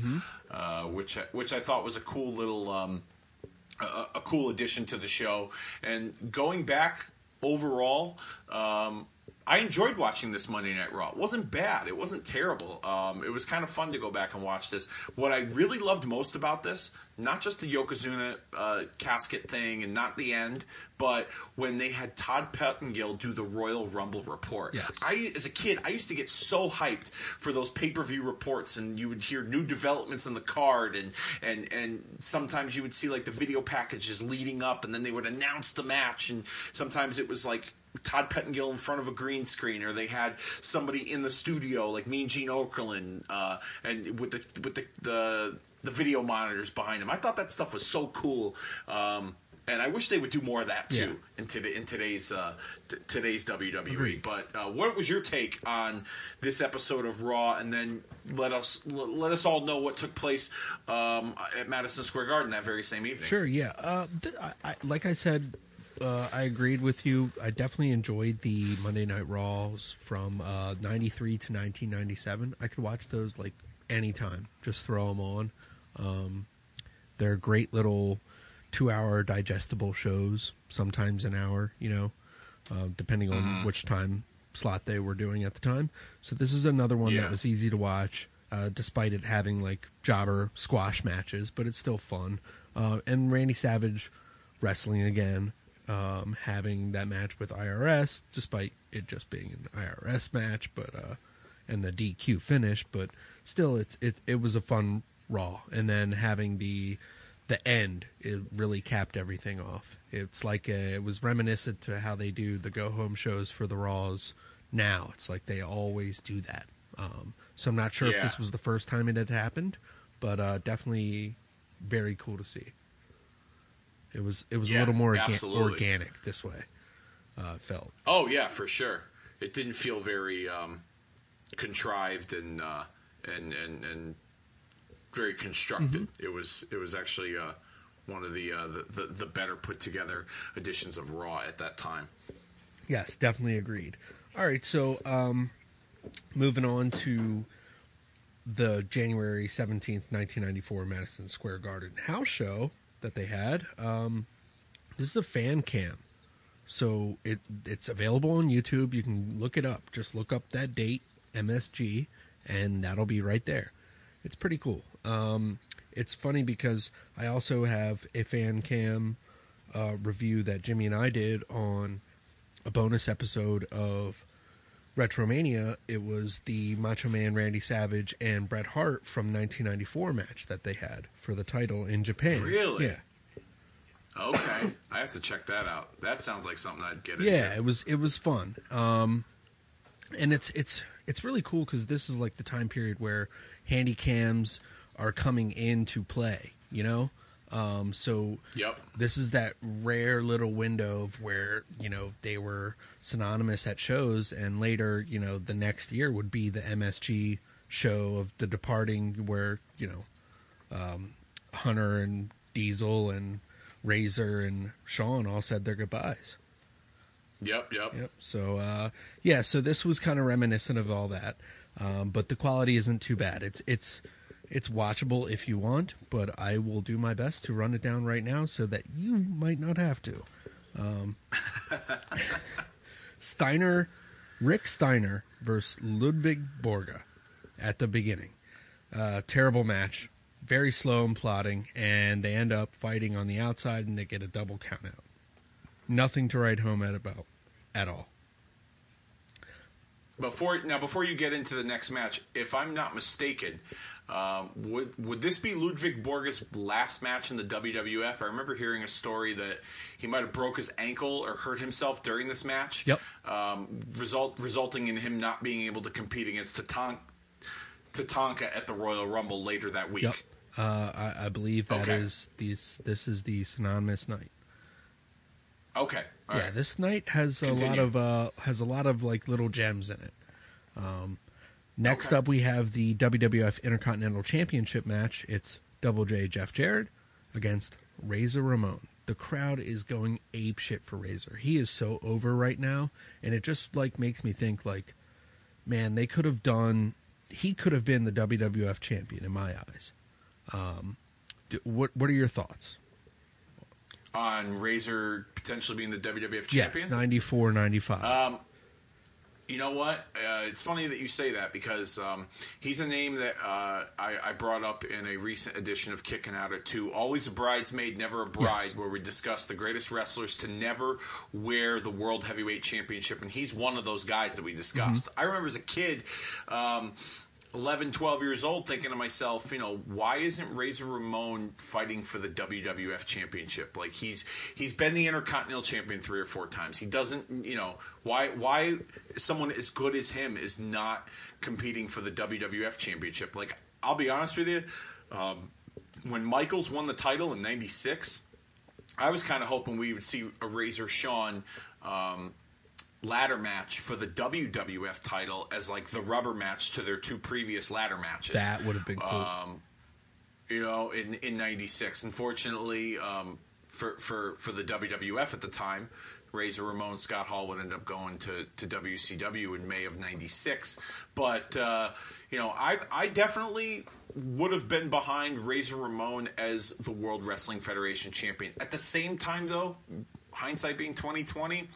uh, which I- which I thought was a cool little. Um, a, a cool addition to the show. And going back overall, um, I enjoyed watching this Monday Night Raw. It wasn't bad. It wasn't terrible. Um, it was kind of fun to go back and watch this. What I really loved most about this, not just the Yokozuna uh, casket thing and not the end, but when they had Todd Pettengill do the Royal Rumble report. Yes. I, as a kid, I used to get so hyped for those pay per view reports, and you would hear new developments in the card, and and and sometimes you would see like the video packages leading up, and then they would announce the match, and sometimes it was like. Todd Pettengill in front of a green screen, or they had somebody in the studio, like Mean Gene Okerlund, uh, and with the with the, the the video monitors behind him. I thought that stuff was so cool. Um, and I wish they would do more of that too Yeah. in, today, in today's uh, t- today's WWE. Agreed. But uh, what was your take on this episode of Raw? And then let us l- let us all know what took place um, at Madison Square Garden that very same evening. Sure, yeah. Uh, th- I, I, like I said, uh, I agreed with you. I definitely enjoyed the Monday Night Raws from uh, 93 to 1997. I could watch those like anytime. Just throw them on. Um, they're great little two hour digestible shows, sometimes an hour, you know, uh, depending on which time slot they were doing at the time. So this is another one Yeah. that was easy to watch, uh, despite it having like jobber squash matches, but it's still fun. Uh, and Randy Savage wrestling again, um, having that match with IRS, despite it just being an IRS match, but uh, and the DQ finish, but still, it's it it was a fun Raw, and then having the the end it really capped everything off. It's like a, it was reminiscent to how they do the go home shows for the Raws now. It's like they always do that. Um, so I'm not sure if this was the first time it had happened, but uh, definitely very cool to see. It was it was a little more orga- organic this way. Uh, felt Oh yeah, for sure. It didn't feel very um, contrived and uh, and and and very constructed. It was it was actually uh, one of the, uh, the the the better put together editions of Raw at that time. Yes, definitely agreed. All right, so um, moving on to the January 17th, 1994 Madison Square Garden house show that they had. Um, this is a fan cam. So it it's available on YouTube. You can look it up. Just look up that date, MSG, and that'll be right there. It's pretty cool. Um, it's funny because I also have a fan cam uh, review that Jimmy and I did on a bonus episode of Retromania. It was the Macho Man Randy Savage and Bret Hart from 1994 match that they had for the title in Japan. Really? Yeah. Okay, I have to check that out. That sounds like something I'd get yeah into. Yeah, it was it was fun um and it's it's it's really cool because this is like the time period where handy cams are coming into play you know um so Yep. this is that rare little window of where you know they were synonymous at shows and later you know the next year would be the msg show of the departing where you know um hunter and diesel and razor and sean all said their goodbyes Yep. Yep. Yep. So uh, yeah, so this was kind of reminiscent of all that, um, but the quality isn't too bad. It's it's it's watchable if you want, but I will do my best to run it down right now so that you might not have to. Um, Steiner, Rick Steiner versus Ludwig Borga at the beginning. Uh, terrible match, very slow and plotting, and they end up fighting on the outside and they get a double count out. Nothing to write home at about at all. Before now, before you get into the next match, if I'm not mistaken, um, would would this be Ludwig Borga's last match in the WWF? I remember hearing a story that he might have broke his ankle or hurt himself during this match. Yep. Um, result resulting in him not being able to compete against Tatanka, Tatanka at the Royal Rumble later that week. Yep. Uh, I, I believe that is Okay. these. This is the synonymous night. Okay. All yeah, right. this night has a lot of uh, has a lot of like little gems in it. Um, next Okay. up, we have the WWF Intercontinental Championship match. It's Double J Jeff Jarrett against Razor Ramon. The crowd is going ape shit for Razor. He is so over right now, and it just like makes me think like, man, they could have done. He could have been the WWF champion in my eyes. Um, d- what what are your thoughts? On Razor potentially being the WWF Yes, champion. 94, 95. Um, you know what? Uh, it's funny that you say that because um, he's a name that uh, I, I brought up in a recent edition of Kicking Out at Two. Always a bridesmaid, never a bride, Yes. where we discuss the greatest wrestlers to never wear the World Heavyweight Championship, and he's one of those guys that we discussed. I remember as a kid. Um, 11, 12 years old, thinking to myself, you know, why isn't Razor Ramon fighting for the WWF Championship? Like he's he's been the Intercontinental Champion three or four times. He doesn't, you know, why why someone as good as him is not competing for the WWF Championship? Like I'll be honest with you, um, when Michaels won the title in '96, I was kind of hoping we would see a Razor Shawn. Um, ladder match for the WWF title as like the rubber match to their two previous ladder matches. that would have been cool. Um, you know, in in '96. Unfortunately, um, for for for the WWF at the time, Razor Ramon Scott Hall would end up going to to WCW in May of '96. But uh, you know, I I definitely would have been behind Razor Ramon as the World Wrestling Federation champion. At the same time, though, hindsight being 2020.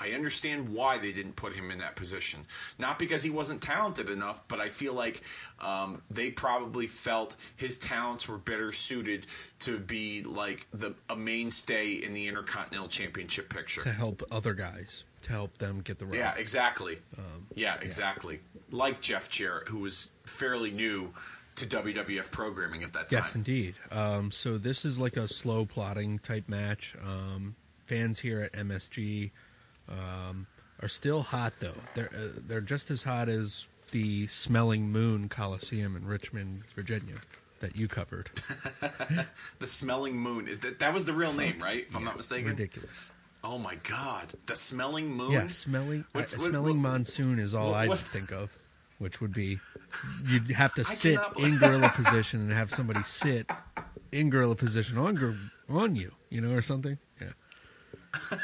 I understand why they didn't put him in that position. Not because he wasn't talented enough, but I feel like um, they probably felt his talents were better suited to be like the a mainstay in the Intercontinental Championship picture. to help other guys, to help them get the right. Yeah, exactly. yeah, exactly. Like Jeff Jarrett, who was fairly new to WWF programming at that time. Yes, indeed. Um, so this is like a slow plotting type match. Um, fans here at MSG um, are still hot though. They're uh, they're just as hot as the Smelling Moon Coliseum in Richmond, Virginia, that you covered. the Smelling Moon is that that was the real name, right? If I'm not mistaken. Ridiculous. Oh my God, the Smelling Moon. Yeah, smelling uh, what- smelling monsoon is all what- I what- think of, which would be you'd have to sit in gorilla position and have somebody sit in gorilla position on on you, you know, or something. Yeah.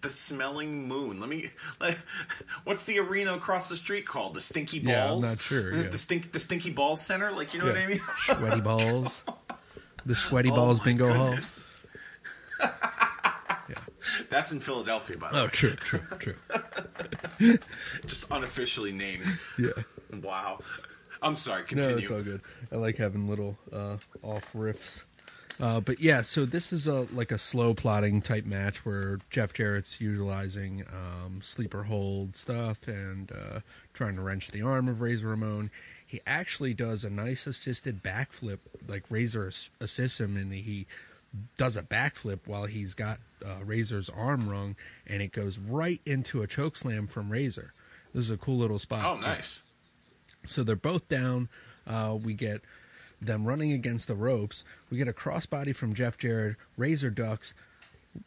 The Smelling Moon. Let me. Like, what's the arena across the street called? The Stinky Balls. Yeah, I'm not sure, yeah. The stink. The Stinky Balls Center. Like you know what I mean? Sweaty balls. The sweaty Oh balls bingo hall. goodness. That's in Philadelphia, by the Oh, way. Oh, true, true, true. Just unofficially named. Yeah. Wow. I'm sorry. Continue. No, it's all good. I like having little uh, off riffs. Uh, but yeah, so this is a like a slow plotting type match where Jeff Jarrett's utilizing um, sleeper hold stuff and uh, trying to wrench the arm of Razor Ramon. He actually does a nice assisted backflip, like Razor assists him, and he does a backflip while he's got uh, Razor's arm wrung, and it goes right into a choke slam from Razor. This is a cool little spot. Oh, nice. So they're both down. Uh, we get them running against the ropes. We get a crossbody from Jeff Jarrett. Razor ducks.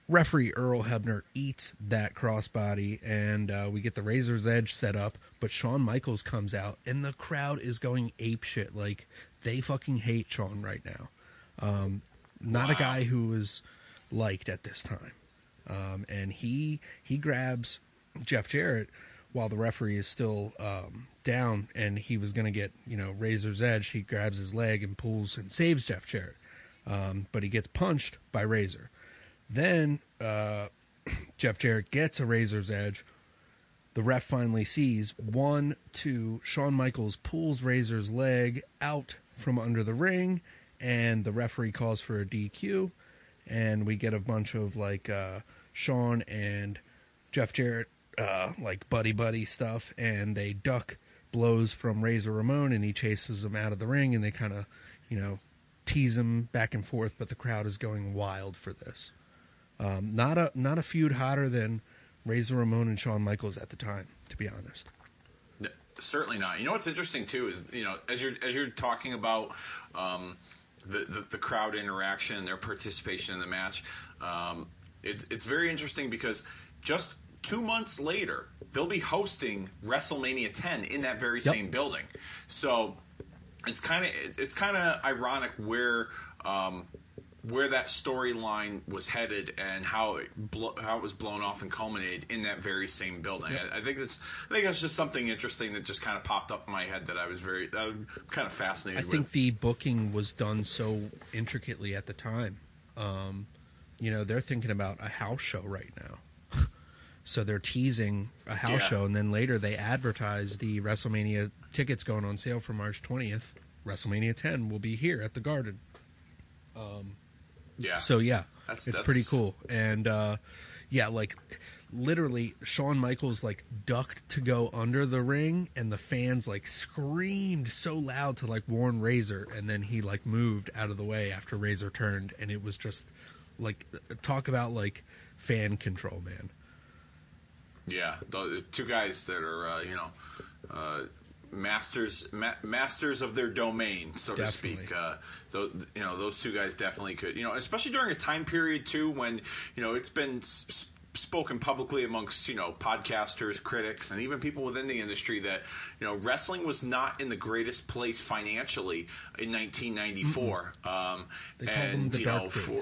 Referee Earl Hebner eats that crossbody, and uh, we get the Razor's Edge set up. But Shawn Michaels comes out, and the crowd is going ape shit. Like they fucking hate Shawn right now. Um, not a guy who was liked at this time. Um, and he he grabs Jeff Jarrett while the referee is still um, down, and he was going to get you know Razor's Edge. He grabs his leg and pulls and saves Jeff Jarrett, um, but he gets punched by Razor. Then uh, Jeff Jarrett gets a Razor's Edge. The ref finally sees one, two. Shawn Michaels pulls Razor's leg out from under the ring, and the referee calls for a DQ. And we get a bunch of like uh, Shawn and Jeff Jarrett, uh, like buddy buddy stuff, and they duck blows from Razor Ramon, and he chases them out of the ring, and they kind of, you know, tease him back and forth. But the crowd is going wild for this. Um, not a not a feud hotter than Razor Ramon and Shawn Michaels at the time, to be honest. No, Certainly not. You know what's interesting too is you know as you're as you're talking about um, the, the the crowd interaction their participation in the match. Um, it's it's very interesting because just two months later they'll be hosting WrestleMania 10 in that very Yep. same building. So it's kind of it's kind of ironic where um, where that storyline was headed and how it blo- how it was blown off and culminated in that very same building. I, I think that's I think that's just something interesting that just kind of popped up in my head that I was very I'm kind of fascinated I with. think the booking was done so intricately at the time. Um, you know, they're thinking about a house show right now. So they're teasing a house Yeah. show, and then later they advertise the WrestleMania tickets going on sale for March 20th. WrestleMania 10 will be here at the Garden. yeah. So yeah, That's- it's that's- pretty cool. And uh, yeah, like literally, Shawn Michaels like ducked to go under the ring, and the fans like screamed so loud to like warn Razor, and then he like moved out of the way after Razor turned, and it was just like talk about like fan control, man. Yeah, the two guys that are uh, you know uh, masters ma- masters of their domain, so Definitely. to speak. Uh, you know, those two guys definitely could. You know, especially during a time period too when you know it's been. s- s- spoken publicly amongst you know podcasters critics and even people within the industry that you know wrestling was not in the greatest place financially in 1994 um, They called them and the you dark know for.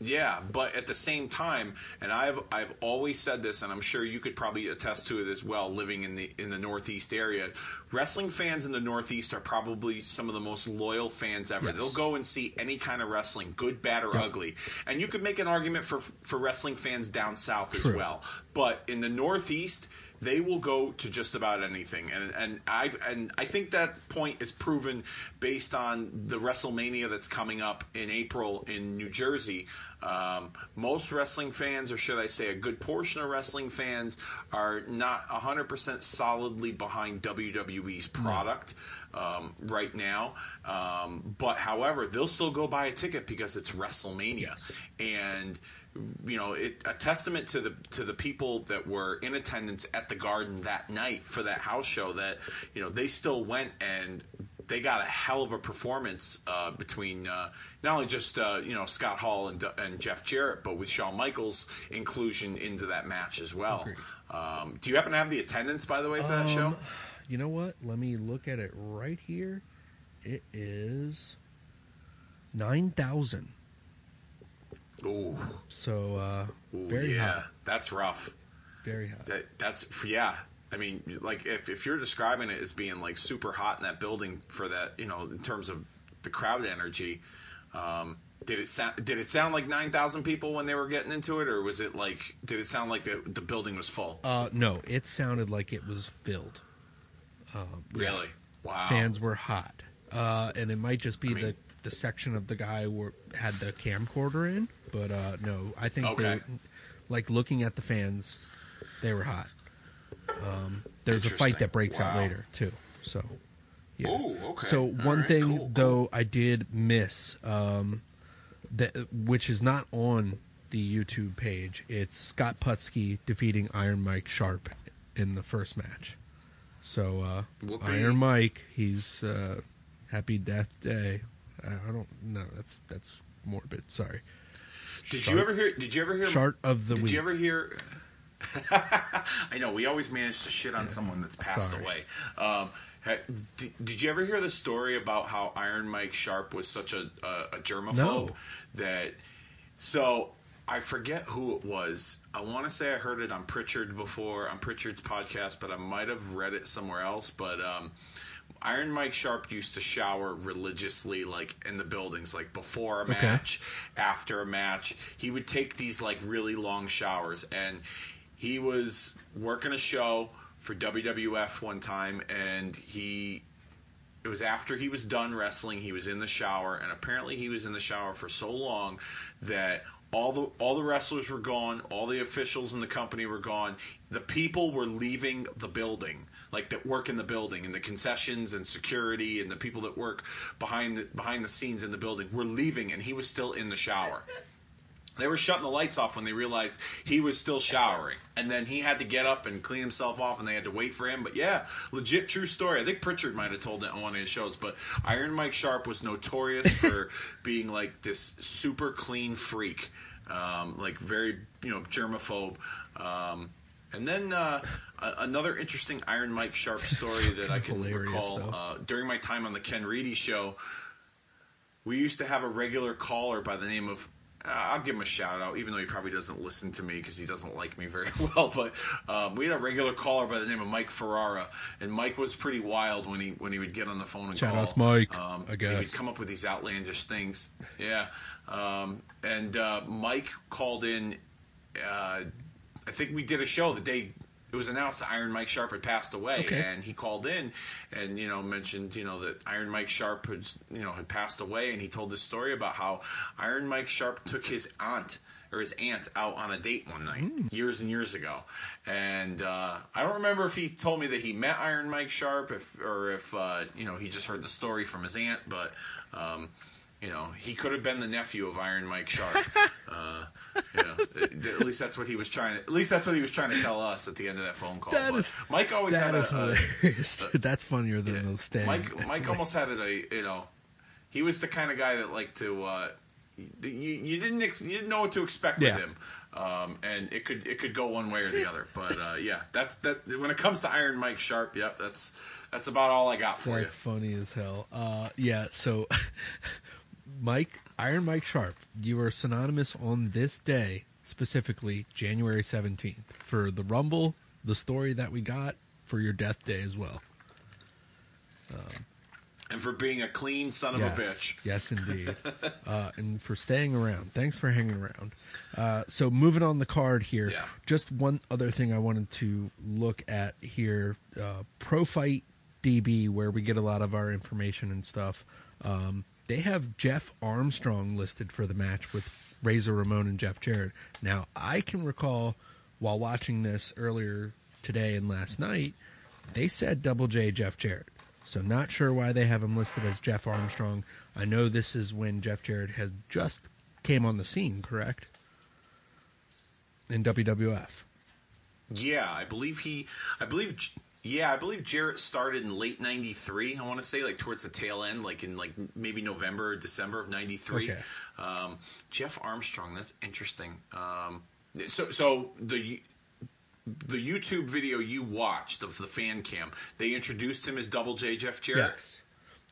Yeah, but at the same time, and I've I've always said this, and I'm sure you could probably attest to it as well, living in the in the Northeast area. Wrestling fans in the Northeast are probably some of the most loyal fans ever. Yes. They'll go and see any kind of wrestling, good, bad, or ugly. And you could make an argument for for wrestling fans down south as well. But in the Northeast, they will go to just about anything, and and I and I think that point is proven based on the WrestleMania that's coming up in April in New Jersey. Um, most wrestling fans, or should I say, a good portion of wrestling fans, are not 100% solidly behind WWE's product. um, right now. Um, but however, they'll still go buy a ticket because it's WrestleMania, and you know, it, a testament to the to the people that were in attendance at the Garden that night for that house show. That you know, they still went and they got a hell of a performance uh, between uh, not only just uh, you know Scott Hall and, and Jeff Jarrett, but with Shawn Michaels' inclusion into that match as well. Um, do you happen to have the attendance, by the way, for that Um, show? You know what? Let me look at it right here. It is nine thousand. Ooh, So uh, ooh, very yeah, hot. that's rough. Very hot. That that's yeah. I mean, like if if you're describing it as being like super hot in that building for that, you know, in terms of the crowd energy, um, did it sound did it sound like nine thousand people when they were getting into it, or was it like did it sound like the the building was full? Uh, no, it sounded like it was filled. Um, yeah. Really? Wow. Fans were hot, uh, and it might just be I mean- the the section of the guy where had the camcorder in. But uh, no, I think they, like looking at the fans, they were hot. Um, there's a fight that breaks out later too. So, yeah. Ooh, okay. So one right, thing cool, cool. though I did miss, um, that which is not on the YouTube page. It's Scott Putski defeating Iron Mike Sharpe in the first match. So uh, Iron Mike, he's uh, happy Death Day. I don't know. That's that's morbid. Sorry. Did you ever hear? Did you ever hear? Shart of the did week. Did you ever hear? I know we always manage to shit on someone that's passed Sorry. away. Um, did you ever hear the story about how Iron Mike Sharpe was such a, a, a germaphobe No. that? So I forget who it was. I want to say I heard it on Pritchard before on Pritchard's podcast, but I might have read it somewhere else. But um, Iron Mike Sharpe used to shower religiously, like in the buildings, like before a Okay. match, after a match. He would take these like really long showers, and he was working a show for WWF one time, and he it was after he was done wrestling. He was in the shower, and apparently he was in the shower for so long that all the all the wrestlers were gone, all the officials in the company were gone. The people were leaving the building, like that work in the building, and the concessions and security, and the people that work behind the behind the scenes in the building were leaving, and he was still in the shower. They were shutting the lights off when they realized he was still showering. And then he had to get up and clean himself off, and they had to wait for him. But yeah, legit true story. I think Pritchard might have told it on one of his shows. But Iron Mike Sharpe was notorious for being like this super clean freak, um, like very, you know, germaphobe. Um, and then uh, a- another interesting Iron Mike Sharpe story that I can recall uh, during my time on the Ken Reedy show we used to have a regular caller by the name of I'll give him a shout out, even though he probably doesn't listen to me because he doesn't like me very well. But um, we had a regular caller by the name of Mike Ferrara, and Mike was pretty wild when he when he would get on the phone and Shout call. out to Mike, Um, I he would come up with these outlandish things. Yeah, um, and uh, Mike called in. Uh, I think we did a show the day it was announced that Iron Mike Sharpe had passed away, Okay. and he called in and you know mentioned you know that Iron Mike Sharpe had you know had passed away, and he told this story about how Iron Mike Sharpe took his aunt or his aunt out on a date one night years and years ago, and uh, I don't remember if he told me that he met Iron Mike Sharpe, if or if uh, you know he just heard the story from his aunt, but. Um, you know, he could have been the nephew of Iron Mike Sharpe. uh, you know, at least that's what he was trying to. At least that's what he was trying to tell us at the end of that phone call. That is- Mike always That had is a, a, hilarious. That's funnier than yeah. the stand. Mike Mike almost had it a you know he was the kind of guy that liked to uh, you, you didn't ex- you didn't know what to expect Yeah. with him. Um, and it could it could go one way or the other, but uh, yeah, that's that. When it comes to Iron Mike Sharpe, yep, that's that's about all I got for That's funny as hell. Uh, yeah, so Mike, Iron Mike Sharpe, you are synonymous on this day, specifically January 17th, for the Rumble, the story that we got, for your death day as well. you, and for being a clean son of a bitch. Yes, indeed. uh, and for staying around. Thanks for hanging around. Uh, so, moving on the card here, Yeah. just one other thing I wanted to look at here uh, Pro Fight DB, where we get a lot of our information and stuff. Um, they have Jeff Armstrong listed for the match with Razor Ramon and Jeff Jarrett. Now, I can recall while watching this earlier today and last night, they said Double J Jeff Jarrett. So not sure why they have him listed as Jeff Armstrong. I know this is when Jeff Jarrett had just came on the scene, correct? In WWF. Yeah, I believe he. I believe. Yeah, I believe Jarrett started in late '93. I want to say like towards the tail end, like in like maybe November or December of '93. Okay. Um, Jeff Armstrong. That's interesting. Um, so, so the the YouTube video you watched of the fan cam, they introduced him as Double J Jeff Jarrett. Yes.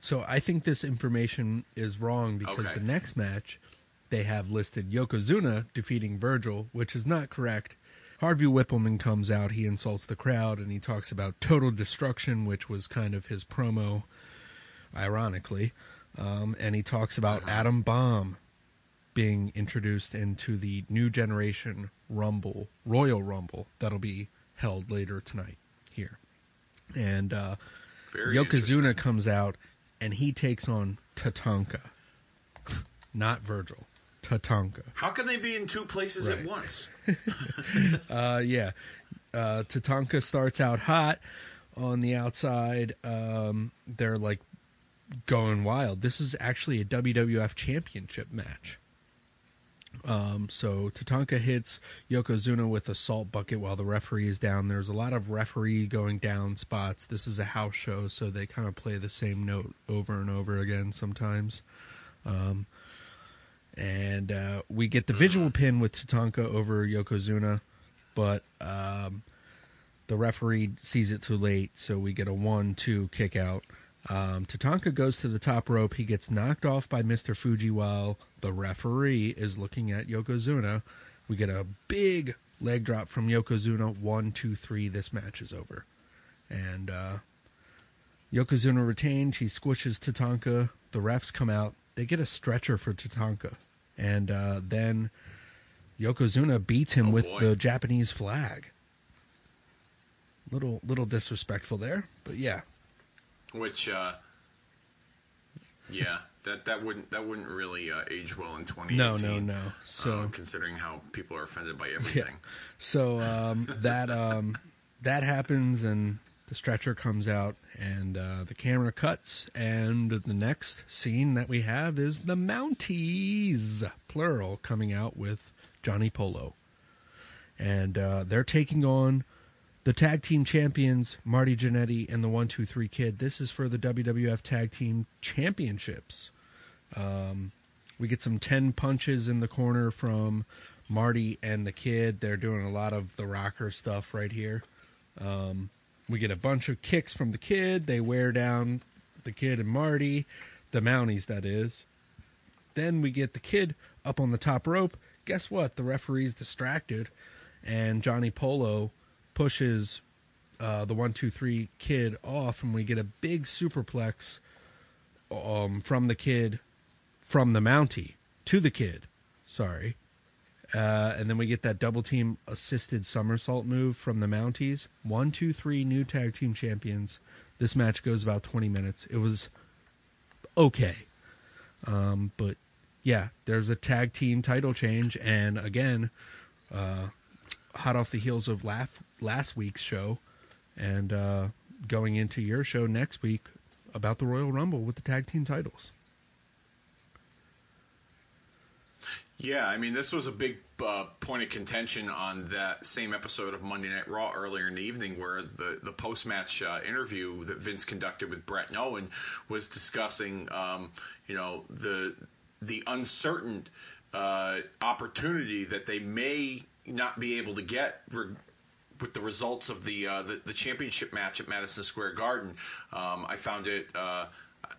So I think this information is wrong because Okay. the next match they have listed Yokozuna defeating Virgil, which is not correct. Harvey Wippleman comes out, he insults the crowd, and he talks about total destruction, which was kind of his promo, ironically. Um, and he talks about Adam Bomb being introduced into the new generation Rumble, Royal Rumble, that'll be held later tonight here. And uh, Yokozuna comes out and he takes on Tatanka. Not Virgil. Tatanka. How can they be in two places at once? Uh, yeah. Uh, Tatanka starts out hot on the outside. Um, they're like going wild. This is actually a WWF championship match. Um, so Tatanka hits Yokozuna with a salt bucket while the referee is down. There's a lot of referee going down spots. This is a house show, so they kind of play the same note over and over again sometimes. Um, and uh, we get the visual pin with Tatanka over Yokozuna, but um, the referee sees it too late, so we get a one-two kick out. Um, Tatanka goes to the top rope. He gets knocked off by Mr. Fuji while the referee is looking at Yokozuna. We get a big leg drop from Yokozuna. One, two, three. This match is over. And uh, Yokozuna retained. He squishes Tatanka. The refs come out. They get a stretcher for Tatanka. And uh, then Yokozuna beats him Oh, with boy. the Japanese flag. Little little disrespectful there, but yeah. Which, uh, yeah, that that wouldn't that wouldn't really uh, age well in 2018. No, no, no. So uh, considering how people are offended by everything. So um, that um, that happens, and the stretcher comes out, and uh, the camera cuts, and the next scene that we have is the Mounties, plural, coming out with Johnny Polo, and uh, they're taking on the tag team champions Marty Jannetty and the One Two Three Kid. This is for the WWF Tag Team Championships. Um, we get some 10 punches in the corner from Marty and the kid. They're doing a lot of the rocker stuff right here. Um, we get a bunch of kicks from the kid. They wear down the kid and Marty, the Mounties, that is. Then we get the kid up on the top rope. Guess what? The referee's distracted, and Johnny Polo pushes uh, the one, two, three kid off, and we get a big superplex um, from the kid, from the Mountie to the kid. Sorry. Uh, and then we get that double team assisted somersault move from the Mounties. One, two, three new tag team champions. This match goes about 20 minutes. It was okay. Um, but yeah, there's a tag team title change. And again, uh, hot off the heels of last, last week's show and uh, going into your show next week about the Royal Rumble with the tag team titles. Yeah, I mean, this was a big uh, point of contention on that same episode of Monday Night Raw earlier in the evening, where the the post match uh, interview that Vince conducted with Bret and Owen was discussing, um, you know, the the uncertain uh, opportunity that they may not be able to get. Re- with the results of the, uh, the the championship match at Madison Square Garden, um, I found it uh,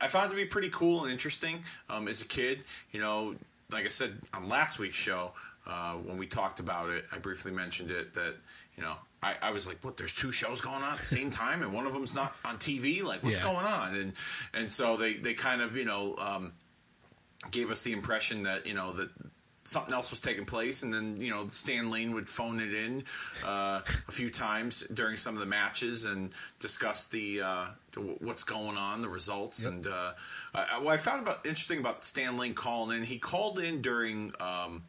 I found it to be pretty cool and interesting um, as a kid. You know, like I said on last week's show uh, when we talked about it, I briefly mentioned it that you know I, I was like, "What? There's two shows going on at the same time, and one of them's not on TV. Like, what's Yeah. going on?" And and so they they kind of you know um, gave us the impression that you know that something else was taking place, and then you know Stan Lane would phone it in uh, a few times during some of the matches and discuss the, uh, the what's going on, the results, and uh, I, what I found about interesting about Stan Lane calling in, he called in during. Um,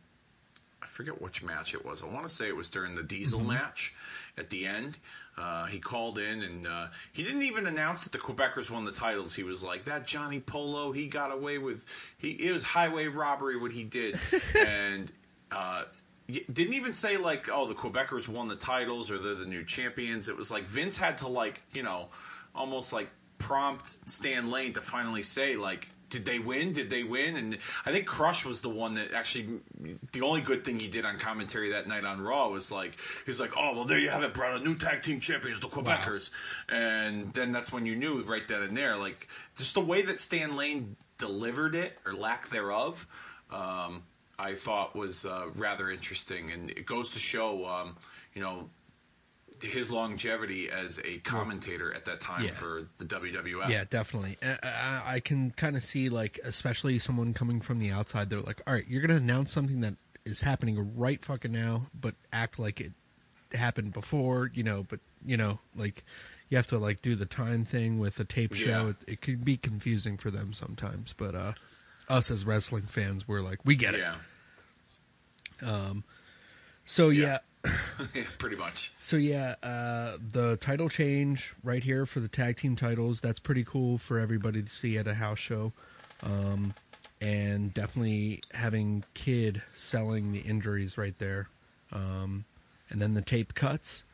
I forget which match it was. I want to say it was during the Diesel match at the end. Uh, he called in and uh, he didn't even announce that the Quebecers won the titles. He was like, "That Johnny Polo, he got away with he it was highway robbery what he did," and uh, didn't even say like, "Oh, the Quebecers won the titles" or they're the new champions. It was like Vince had to like you know almost like prompt Stan Lane to finally say like. Did they win? Did they win? And I think Crush was the one that actually, the only good thing he did on commentary that night on Raw was like, he's like, oh, well, there you have it, brother. New tag team champions, the Quebecers. And then that's when you knew right then and there, like, just the way that Stan Lane delivered it, or lack thereof, um, I thought was uh, rather interesting. And it goes to show, um, you know, his longevity as a commentator at that time Yeah. for the WWF. Yeah, definitely. I, I, can kind of see like, especially someone coming from the outside, they're like, "All right, you're gonna announce something that is happening right fucking now, but act like it happened before, you know." But you know, like you have to like do the time thing with a tape show. Yeah. It, it could be confusing for them sometimes, but uh, us as wrestling fans, we're like, we get it. Yeah. So Yeah. yeah pretty much. So yeah, uh, the title change right here for the tag team titles. That's pretty cool for everybody to see at a house show, um, and definitely having Kid selling the injuries right there, um, and then the tape cuts,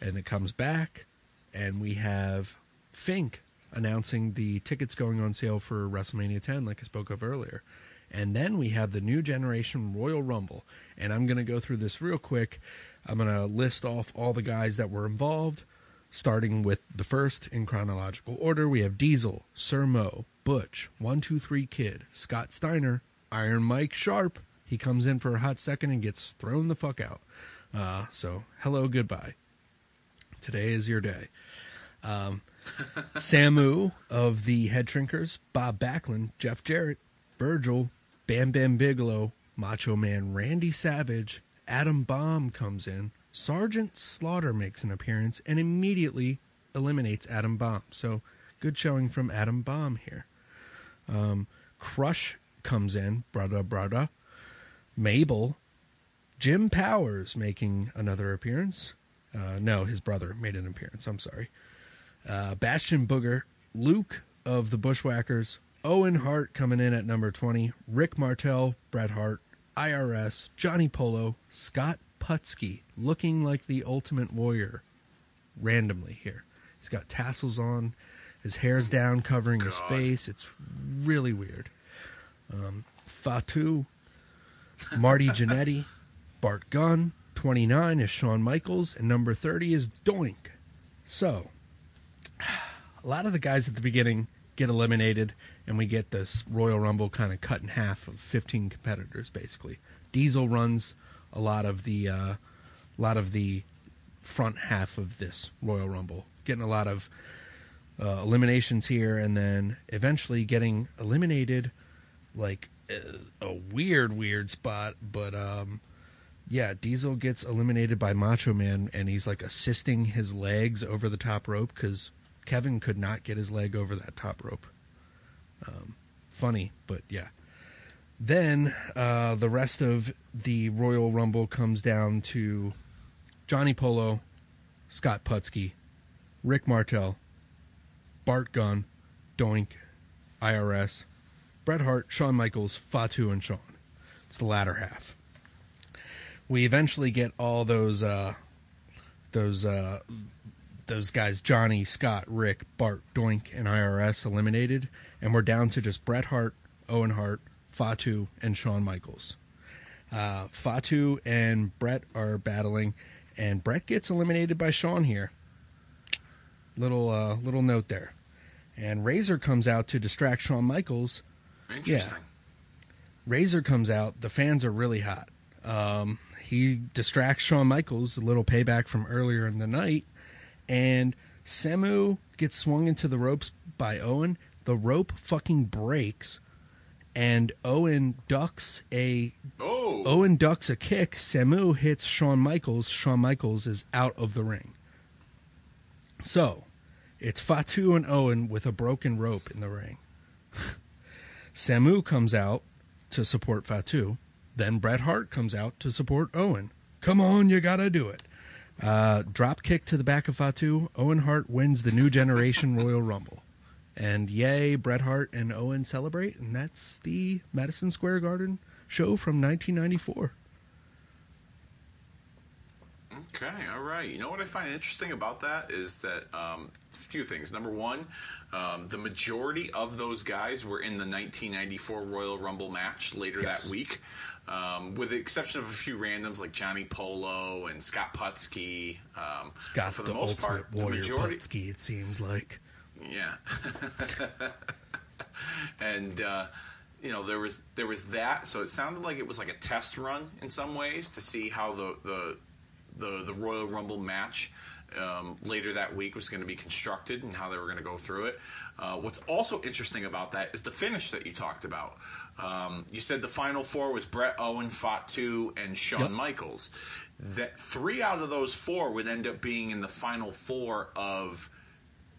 and it comes back, and we have Fink announcing the tickets going on sale for WrestleMania 10, like I spoke of earlier. And then we have the new generation Royal Rumble. And I'm going to go through this real quick. I'm going to list off all the guys that were involved, starting with the first in chronological order. We have Diesel, Sir Mo, Butch, 123 Kid, Scott Steiner, Iron Mike Sharpe. He comes in for a hot second and gets thrown the fuck out. Uh, so, hello, goodbye. Today is your day. Um, Samu of the Head Shrinkers, Bob Backlund, Jeff Jarrett, Virgil, Bam Bam Bigelow, Macho Man Randy Savage, Adam Bomb comes in, Sergeant Slaughter makes an appearance and immediately eliminates Adam Bomb. So good showing from Adam Bomb here. Um, Crush comes in, brada brada. Mabel, Jim Powers making another appearance. Uh, no, his brother made an appearance. I'm sorry uh, Bastion Booger, Luke of the Bushwhackers, Owen Hart coming in at number 20, Rick Martel, Bret Hart, IRS, Johnny Polo, Scott Putski, looking like the Ultimate Warrior randomly here. He's got tassels on, his hair's down covering his face. It's really weird. Um, Fatu, Marty Jannetty, Bart Gunn, 29 is Shawn Michaels, and number 30 is Doink. So, a lot of the guys at the beginning get eliminated, and we get this Royal Rumble kind of cut in half of 15 competitors, basically. Diesel runs a lot of the uh, lot of the front half of this Royal Rumble, getting a lot of uh, eliminations here, and then eventually getting eliminated like uh, a weird, weird spot. But um, yeah, Diesel gets eliminated by Macho Man, and he's like assisting his legs over the top rope because Kevin could not get his leg over that top rope. Um, funny, but yeah. Then uh, the rest of the Royal Rumble comes down to Johnny Polo, Scott Putski, Rick Martel, Bart Gunn, Doink, IRS, Bret Hart, Shawn Michaels, Fatu, and Shawn. It's the latter half. We eventually get all those uh, those uh, those guys Johnny, Scott, Rick, Bart, Doink, and IRS eliminated, and we're down to just Bret Hart, Owen Hart, Fatu, and Shawn Michaels. Uh, Fatu and Bret are battling, and Bret gets eliminated by Shawn here. Little uh, little note there, and Razor comes out to distract Shawn Michaels. Interesting. Razor comes out. The fans are really hot. Um, he distracts Shawn Michaels, a little payback from earlier in the night, and Samu gets swung into the ropes by Owen. The rope fucking breaks, and Owen ducks a Oh, Owen ducks a kick. Samu hits Shawn Michaels. Shawn Michaels is out of the ring. So, it's Fatu and Owen with a broken rope in the ring. Samu comes out to support Fatu. Then Bret Hart comes out to support Owen. Come on, you gotta do it. Uh, drop kick to the back of Fatu. Owen Hart wins the new generation Royal Rumble. And yay, Bret Hart and Owen celebrate, and that's the Madison Square Garden show from 1994. Okay, all right. You know what I find interesting about that is that um, a few things. Number one, um, the majority of those guys were in the 1994 Royal Rumble match later Yes. that week, um, with the exception of a few randoms like Johnny Polo and Scott Putski. Um, Scott, for the, the, most ultimate part, the warrior majority, Putski, it seems like. yeah. and uh, you know there was there was that, so it sounded like it was like a test run in some ways to see how the the the, the Royal Rumble match um, later that week was going to be constructed and how they were going to go through it. Uh, what's also interesting about that is the finish that you talked about. Um, you said the final four was Bret Owen, Fatu, and Shawn Yep. Michaels. That three out of those four would end up being in the final four of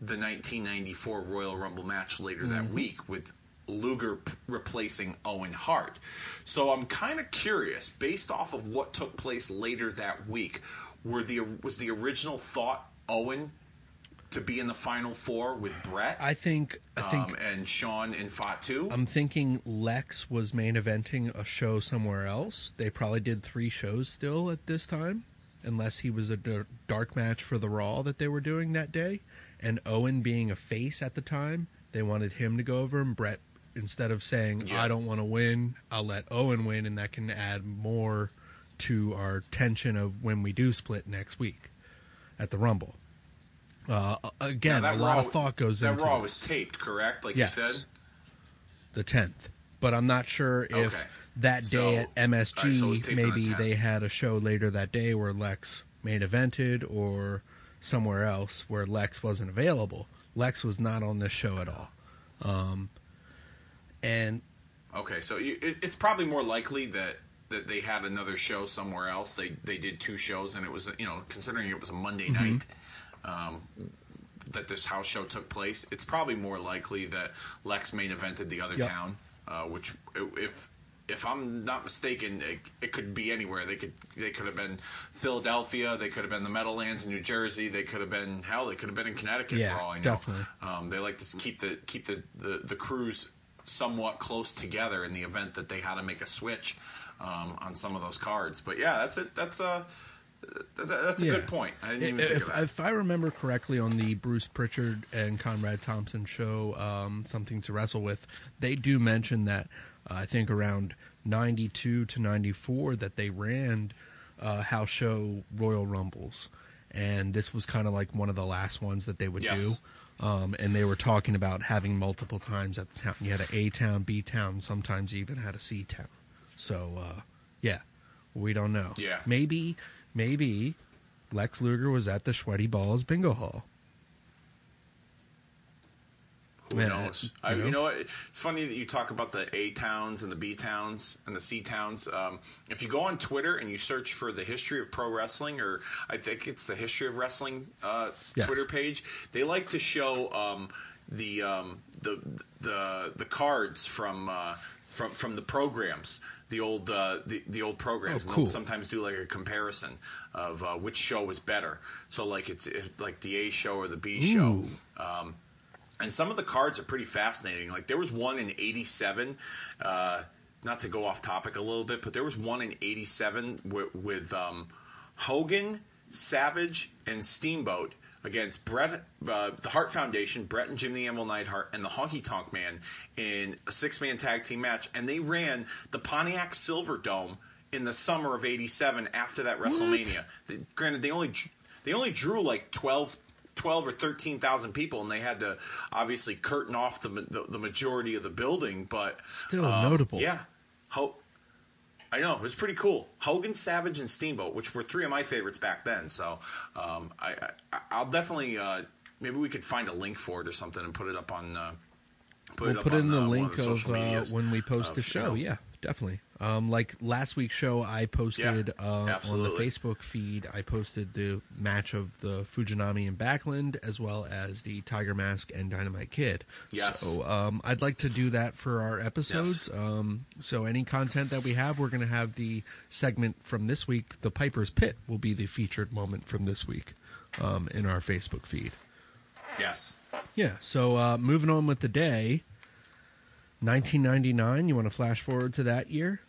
the 1994 Royal Rumble match later that week with Luger p- replacing Owen Hart. So I'm kind of curious, based off of what took place later that week, were the was the original thought Owen to be in the final four with Bret I think. I think. um, and Shawn and Fatu? I'm thinking Lex was main eventing a show somewhere else. They probably did three shows still at this time, unless he was a d- dark match for the Raw that they were doing that day. And Owen being a face at the time, they wanted him to go over, and Bret, instead of saying, Yeah. I don't want to win, I'll let Owen win, and that can add more to our tension of when we do split next week at the Rumble. Uh, again, a lot Raw- of thought goes that into Raw this. was taped, correct? Like Yes. you said. the 10th. But I'm not sure if Okay. that day So- at MSG, right, so it was taped on the maybe they had a show later that day where Lex main evented or somewhere else where Lex wasn't available. Lex was not on this show at all. Um, and Okay, so you, it, it's probably more likely that that they had another show somewhere else. They they did two shows, and it was you know considering it was a Monday Mm-hmm. night um, that this house show took place. It's probably more likely that Lex main evented the other Yep. town, uh, which if if I'm not mistaken, it, it could be anywhere. They could they could have been Philadelphia. They could have been the Meadowlands in New Jersey. They could have been hell. They could have been in Connecticut Yeah, for all I know. definitely. Um, they like to keep the keep the, the, the crews somewhat close together in the event that they had to make a switch um, on some of those cards. But yeah, that's it. That's a that's a Yeah. good point. I didn't even if, think of that. if I remember correctly on the Bruce Pritchard and Conrad Thompson show, um, Something to Wrestle With, they do mention that uh, I think around 92 to 94 that they ran uh, house show Royal Rumbles. And this was kind of like one of the last ones that they would Yes. do. Um, and they were talking about having multiple times at the town. You had an A town, B town, sometimes you even had a C town. So, uh, yeah, we don't know. Yeah. Maybe, maybe Lex Luger was at the Sweaty Balls Bingo Hall. Who knows? you know? you know what? It's funny that you talk about the A towns and the B towns and the C towns. Um, if you go on Twitter and you search for the history of pro wrestling, or I think it's the history of wrestling uh, Yes. Twitter page, they like to show um, the um, the the the cards from. Uh, from, from the programs, the old uh, the, the old programs, Oh, and cool. they'll sometimes do like a comparison of uh, which show was better. So like it's if, like the A show or the B show. Um, and some of the cards are pretty fascinating. Like there was one in '87. Uh, not to go off topic a little bit, but there was one in '87 with, with um, Hogan, Savage, and Steamboat against Bret, uh, the Hart Foundation, Bret and Jim the Anvil Neidhart, and the Honky Tonk Man in a six-man tag team match, and they ran the Pontiac Silverdome in the summer of '87 after that WrestleMania. They, granted, they only they only drew like 12 12 or 13,000 people and they had to obviously curtain off the, the, the majority of the building but Still um, notable. yeah Ho- I know it was pretty cool Hogan Savage and Steamboat which were three of my favorites back then so um, I, I, I'll definitely uh, maybe we could find a link for it or something and put it up on uh, put We'll it up put on in the uh, one link of, the of uh, when we post of, the you show. know, Yeah, definitely. Um, like last week's show, I posted Yeah, uh, on the. Facebook feed. I posted the match of the Fujinami and Backlund, as well as the Tiger Mask and Dynamite Kid. Yes. So um, I'd like to do that for our episodes. Um, so any content that we have, we're going to have the segment from this week. The Piper's Pit will be the featured moment from this week um, in our Facebook feed. Yes. Yeah. So uh, moving on with the day. 1999. You want to flash forward to that year?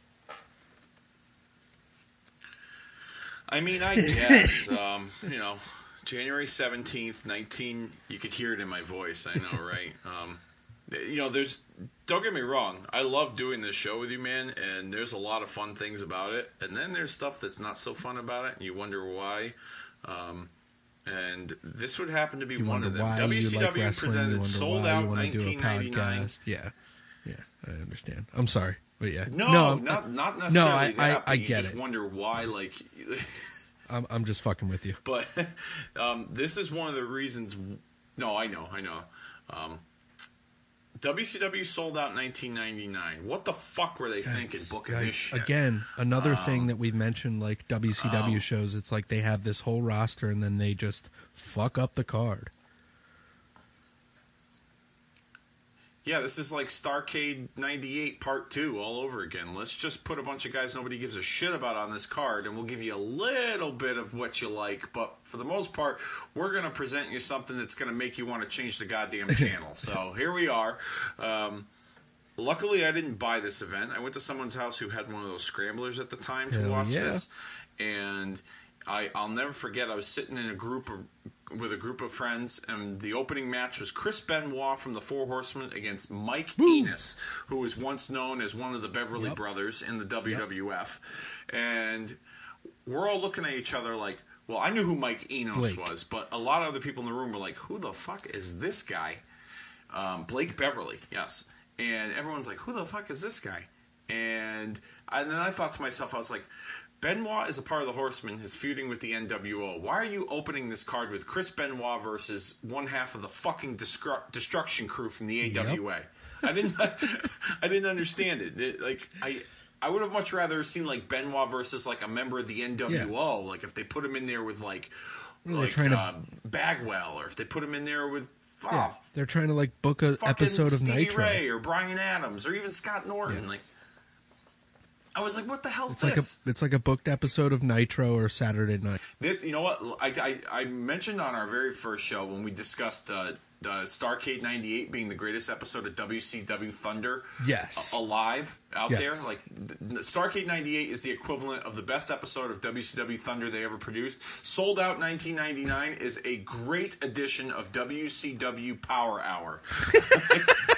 I mean, I guess, um, you know, January 17th, 19, you could hear it in my voice, I know, right? Um, you know, there's, don't get me wrong, I love doing this show with you, man, and there's a lot of fun things about it. And then there's stuff that's not so fun about it, and you wonder why. Um, and this would happen to be You one of them. WCW like presented Sold Out you want to do a 1999. podcast. Yeah. I understand. I'm sorry. But yeah. No, I'm- not not no, I, that. I, I get just it. wonder why, like, I'm, I'm just fucking with you. But um, this is one of the reasons. No, I know, I know. Um, WCW sold out 1999. What the fuck were they thinking booking this shit? Again, another thing that we've mentioned, like WCW Oh. shows, it's like they have this whole roster and then they just fuck up the card. Yeah, this is like Starcade 98 Part 2 all over again. Let's just put a bunch of guys nobody gives a shit about on this card, and we'll give you a little bit of what you like. But for the most part, we're going to present you something that's going to make you want to change the goddamn channel. so here we are. Um, luckily, I didn't buy this event. I went to someone's house who had one of those scramblers at the time to Hell watch yeah. this. And I, I'll never forget, I was sitting in a group of with a group of friends, and the opening match was Chris Benoit from the Four Horsemen against Mike Enos, who was once known as one of the Beverly Yep. Brothers in the WWF. And we're all looking at each other like, well, I knew who Mike Enos Blake. was, but a lot of other people in the room were like, who the fuck is this guy? Um, Blake Beverly, yes. And everyone's like, who the fuck is this guy? And, and then I thought to myself, I was like, Benoit is a part of the Horsemen, is feuding with the NWO. Why are you opening this card with Chris Benoit versus one half of the fucking destru- destruction crew from the AWA? I didn't, I didn't understand it. It- Like I, I would have much rather seen like Benoit versus like a member of the NWO. Like if they put him in there with like, they're like trying to- uh, Bagwell, or if they put him in there with. Yeah, oh, they're trying to like book a fucking episode of Stevie Nitro. Ray or Brian Adams or even Scott Norton. Like, I was like, what the hell's It's like a this? it's like a booked episode of Nitro or Saturday Night. This, you know what? I, I, I mentioned on our very first show when we discussed uh, uh, Starcade '98 being the greatest episode of WCW Thunder. Yes. a- alive out Yes. there. Like th- th- Starcade '98 is the equivalent of the best episode of WCW Thunder they ever produced. Souled Out 1999 is a great edition of WCW Power Hour.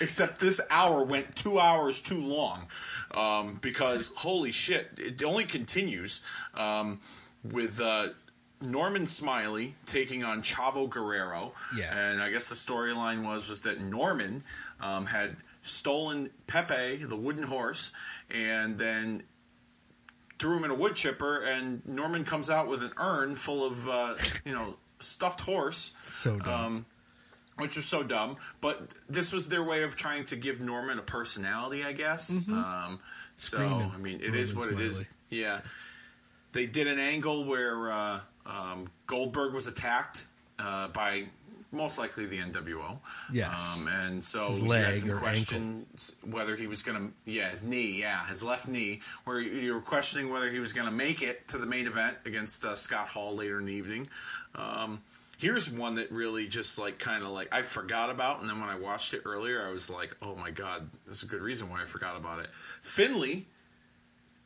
Except this hour went two hours too long um, because holy shit, it only continues um, with uh, Norman Smiley taking on Chavo Guerrero. Yeah. and I guess the storyline was was that Norman um, had stolen Pepe, the wooden horse, and then threw him in a wood chipper, and Norman comes out with an urn full of uh, you know stuffed horse. So dumb. Um, which was so dumb, but this was their way of trying to give Norman a personality, I guess. Um, so Screaming I mean, it is Norman what it is. Yeah, they did an angle where uh, um, Goldberg was attacked uh, by most likely the NWO. Yes. um, and so His had some or ankle. questions whether he was going to, yeah, his knee, yeah, his left knee, where you you were questioning whether he was going to make it to the main event against uh, Scott Hall later in the evening. Here's one that really just like kind of like I forgot about, and then when I watched it earlier, I was like, oh my god, this is a good reason why I forgot about it. Finley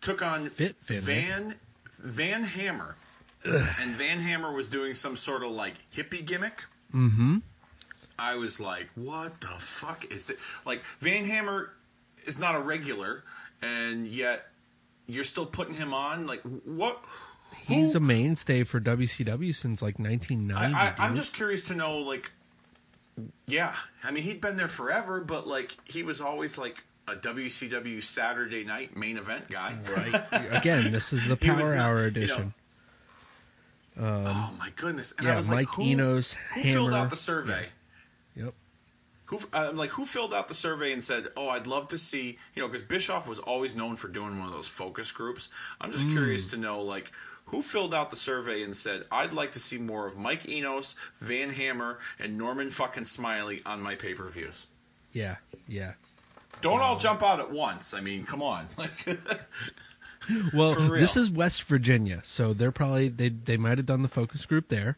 took on Fit Finley. Van Van Hammer, and Van Hammer was doing some sort of like hippie gimmick. Mm-hmm. I was like, what the fuck is that? Like, Van Hammer is not a regular, and yet you're still putting him on? Like, what? He's a mainstay for WCW since like 1990. I, I'm just curious to know, like, yeah. I mean, he'd been there forever, but, like, he was always, like, a WCW Saturday night main event guy. Right. Again, this is the Power not- Hour you know, edition. oh, my goodness. And I yeah, was like, Mike who, Enos, who filled out the survey? Yep. who I'm like who filled out the survey and said, "Oh, I'd love to see," you know, because Bischoff was always known for doing one of those focus groups. I'm just curious mm. to know like who filled out the survey and said, "I'd like to see more of Mike Enos, Van Hammer, and Norman fucking Smiley on my pay-per-views." Yeah, yeah. Don't all jump out at once. I mean, come on. Like Well, this is West Virginia, so they're probably they they might have done the focus group there.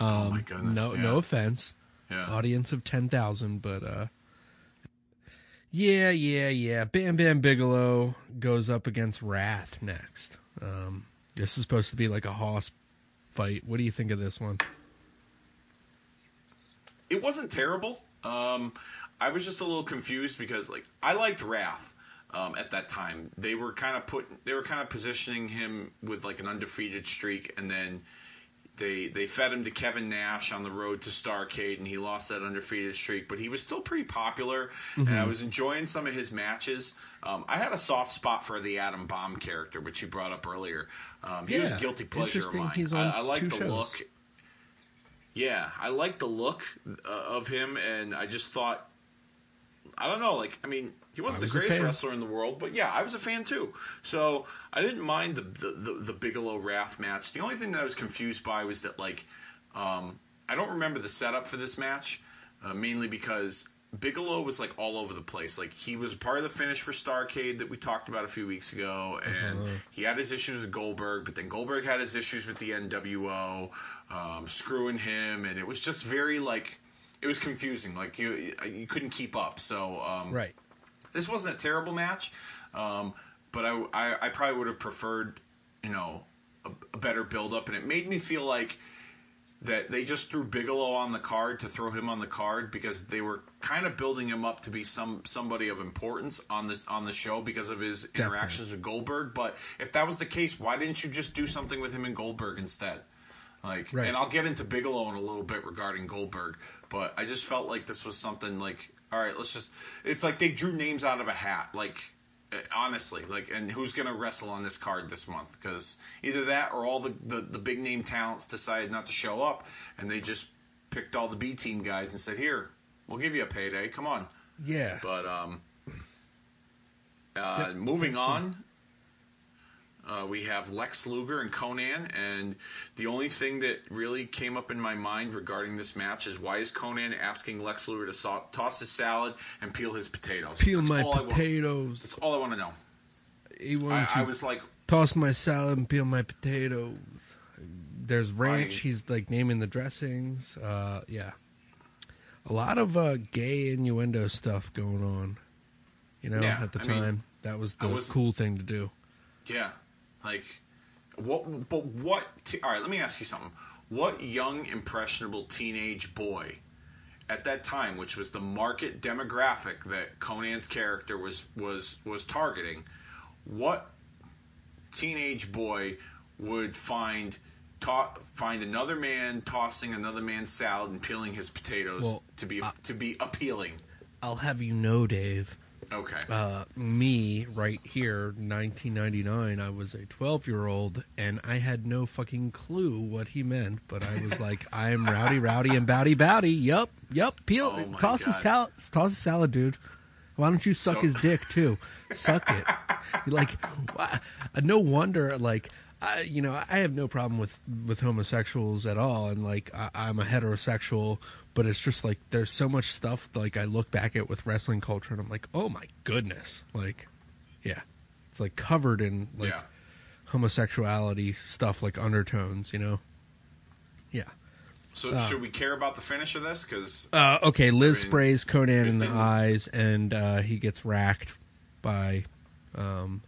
Oh my goodness. no, yeah. no offense, Yeah. audience of ten thousand, but uh, yeah, yeah, yeah. Bam Bam Bigelow goes up against Wrath next. Um, this is supposed to be like a hoss fight. What do you think of this one? it wasn't terrible. Um, I was just a little confused because like I liked Wrath um, at that time. They were kind of put they were kind of positioning him with like an undefeated streak, and then they they fed him to Kevin Nash on the road to Starcade, and he lost that undefeated streak. But he was still pretty popular, and I was enjoying some of his matches. Um, I had a soft spot for the Adam Bomb character, which you brought up earlier. Um, he was a guilty pleasure of mine. I, I like the shows. look. Yeah, I like the look uh, of him, and I just thought, I don't know, like I mean, he wasn't was the greatest wrestler in the world, but yeah, I was a fan too. So I didn't mind the the, the, the Bigelow Wrath match. The only thing that I was confused by was that like um, I don't remember the setup for this match, uh, mainly because Bigelow was like all over the place. Like he was part of the finish for Starcade that we talked about a few weeks ago, and he had his issues with Goldberg, but then Goldberg had his issues with the NWO, um, screwing him, and it was just very like it was confusing. Like you you couldn't keep up. So um, Right. this wasn't a terrible match, um, but I, I, I probably would have preferred, you know, a, a better build up, and it made me feel like that they just threw Bigelow on the card to throw him on the card because they were kind of building him up to be some somebody of importance on the on the show because of his interactions with Goldberg. But if that was the case, why didn't you just do something with him and Goldberg instead? Like, Right. and I'll get into Bigelow in a little bit regarding Goldberg, but I just felt like this was something like, all right, let's just. It's like they drew names out of a hat, like uh, honestly, like, and who's gonna wrestle on this card this month? Because either that or all the, the the big name talents decided not to show up, and they just picked all the B team guys and said, here, we'll give you a payday, come on. Yeah. But um, uh, moving on, uh, we have Lex Luger and Konnan, and the only thing that really came up in my mind regarding this match is why is Konnan asking Lex Luger to so- toss his salad and peel his potatoes? Peel That's my want- potatoes. That's all I want to know. He wanted I, I was like, toss my salad and peel my potatoes. There's ranch. I- He's like naming the dressings. Uh, yeah, a lot of uh, gay innuendo stuff going on. You know, Yeah, at the I mean, time, that was the was- cool thing to do. yeah, like what? But what? T- all right, let me ask you something. What young impressionable teenage boy at that time, which was the market demographic that Konnan's character was was was targeting, what teenage boy would find ta- find another man tossing another man's salad and peeling his potatoes Well, to be to be appealing? I'll have you know, Dave. Okay, Uh, me right here, 1999. I was a 12 year old, and I had no fucking clue what he meant. But I was like, "I'm rowdy, rowdy, and bowdy, bowdy." Yup, yup. Peel, Oh toss his tal- toss his salad, dude. Why don't you suck So- his dick too? Suck it. Like, no wonder. Like, I, you know, I have no problem with with homosexuals at all, and like, I, I'm a heterosexual. But it's just like there's so much stuff like I look back at with wrestling culture, and I'm like, oh my goodness, like, yeah, it's like covered in like yeah. homosexuality stuff, like undertones, you know. Yeah. So should we care about the finish of this? Because Uh, okay, Liz I mean, sprays Konnan in the eyes, and uh, he gets racked by, um,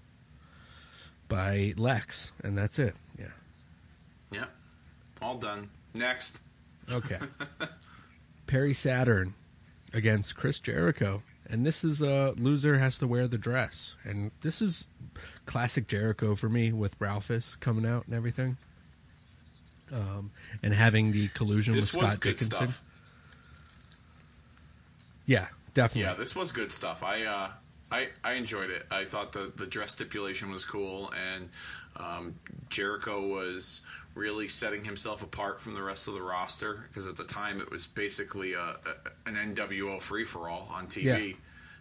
by Lex, and that's it. Yeah. yeah, all done. Next, Okay. Perry Saturn against Chris Jericho, and this is uh, loser has to wear the dress, and this is classic Jericho for me with Ralphus coming out and everything, um, and having the collusion this with Scott Dickinson. stuff. Yeah, definitely. Yeah, this was good stuff. I uh, I, I enjoyed it. I thought the, the dress stipulation was cool, and um, Jericho was really setting himself apart from the rest of the roster because at the time it was basically a, a, an NWO free for all on TV. Yeah.